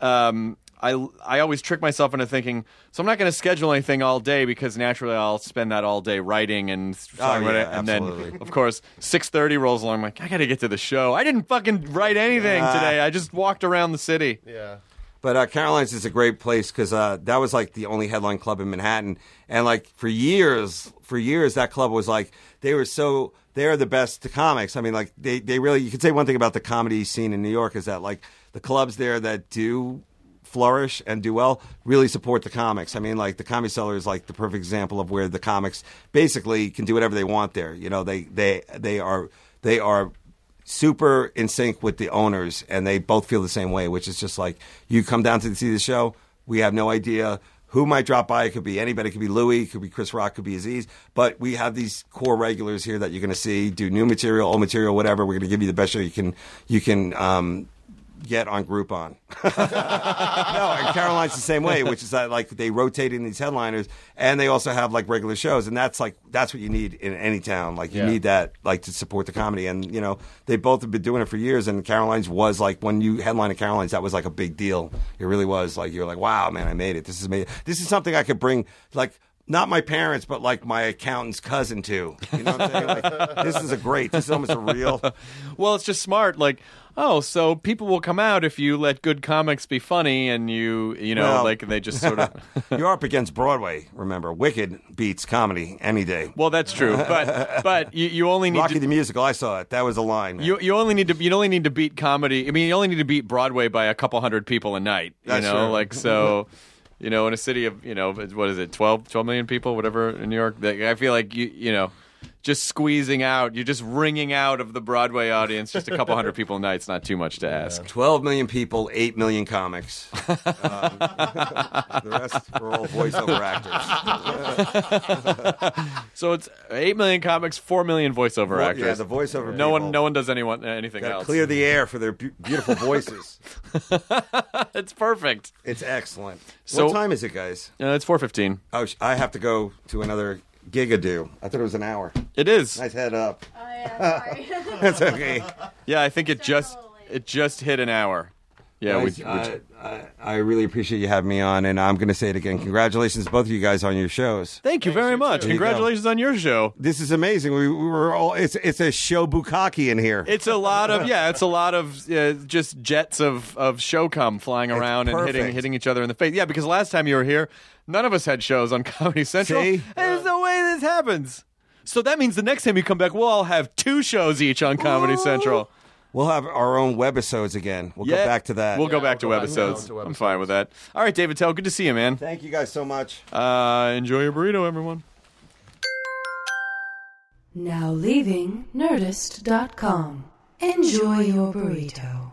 um, I I always trick myself into thinking so I'm not going to schedule anything all day because naturally I'll spend that all day writing and talking about Oh, yeah, it, and absolutely. then of course six thirty rolls along. I'm like I got to get to the show. I didn't fucking write anything Ah. today. I just walked around the city. yeah. But uh, Caroline's is a great place because uh, that was like the only headline club in Manhattan, and like for years, for years that club was like they were so they're the best to comics. I mean, like they they really you could say one thing about the comedy scene in New York is that like the clubs there that do flourish and do well really support the comics. I mean, like the Comedy Cellar is like the perfect example of where the comics basically can do whatever they want there. You know, they they they are they are super in sync with the owners, and they both feel the same way, which is just like you come down to see the show. We have no idea who might drop by. It could be anybody. It could be Louis. It could be Chris Rock. It could be Aziz. But we have these core regulars here that you're going to see do new material, old material, whatever. We're going to give you the best show you can you can um, get on Groupon. [LAUGHS] no, and Caroline's the same way, which is that like they rotate in these headliners, and they also have like regular shows, and that's like that's what you need in any town. Like you Yeah. need that like to support the comedy, and you know they both have been doing it for years. And Caroline's was like when you headline at Caroline's, that was like a big deal. It really was. Like you're like, wow, man, I made it. This is made. This is something I could bring like. Not my parents, but like my accountant's cousin too. You know what I'm saying? Like, this is a great. This is almost a real. [LAUGHS] Well, it's just smart. Like oh, so people will come out if you let good comics be funny and you, you know, Well- like they just sort of. [LAUGHS] You're up against Broadway. Remember, Wicked beats comedy any day. well, that's true, but but you, you only need Rocky to. the Musical, I saw it. That was a line. man. You, you only need to you only need to beat comedy. I mean, you only need to beat Broadway by a couple hundred people a night. You That's know, true. like so. [LAUGHS] You know, in a city of you know what is it 12, 12 million people, whatever in New York. I feel like you you know, just squeezing out. You're just wringing out of the Broadway audience just a couple hundred people a night. It's not too much to ask. 12 million people, 8 million comics. [LAUGHS] Um, the rest are all voiceover actors. [LAUGHS] So it's eight million comics, four million voiceover Well, actors. yeah, the voiceover No one, no one does anyone anything Gotta else. clear the air for their beautiful voices. [LAUGHS] it's perfect. It's excellent. So- what time is it, guys? Uh, it's four fifteen. Oh, I have to go to another gigadoo. I thought it was an hour. It is. Nice head up. Oh, yeah, sorry. [LAUGHS] That's okay. Yeah, I think it just it just hit an hour. Yeah, Guys, we uh, I, I really appreciate you having me on, and I'm going to say it again. Congratulations, both of you guys, on your shows. thank you very much. There you go. Congratulations on your show. This is amazing. We, we were all. It's it's a show bukkake in here. It's a lot of yeah, it's a lot of uh, just jets of of show cum flying around and hitting perfect. hitting each other in the face. Yeah, because last time you were here, none of us had shows on [LAUGHS] Comedy Central. See? There's no way this happens. So that means the next time you come back, we'll all have two shows each on Comedy Central. We'll have our own webisodes again. We'll Yeah. go back to that. We'll go back to we'll go back webisodes. to I'm fine with that. All right, Dave Attell, good to see you, man. Thank you guys so much. Uh, enjoy your burrito, everyone. Now leaving Nerdist.com. Enjoy your burrito.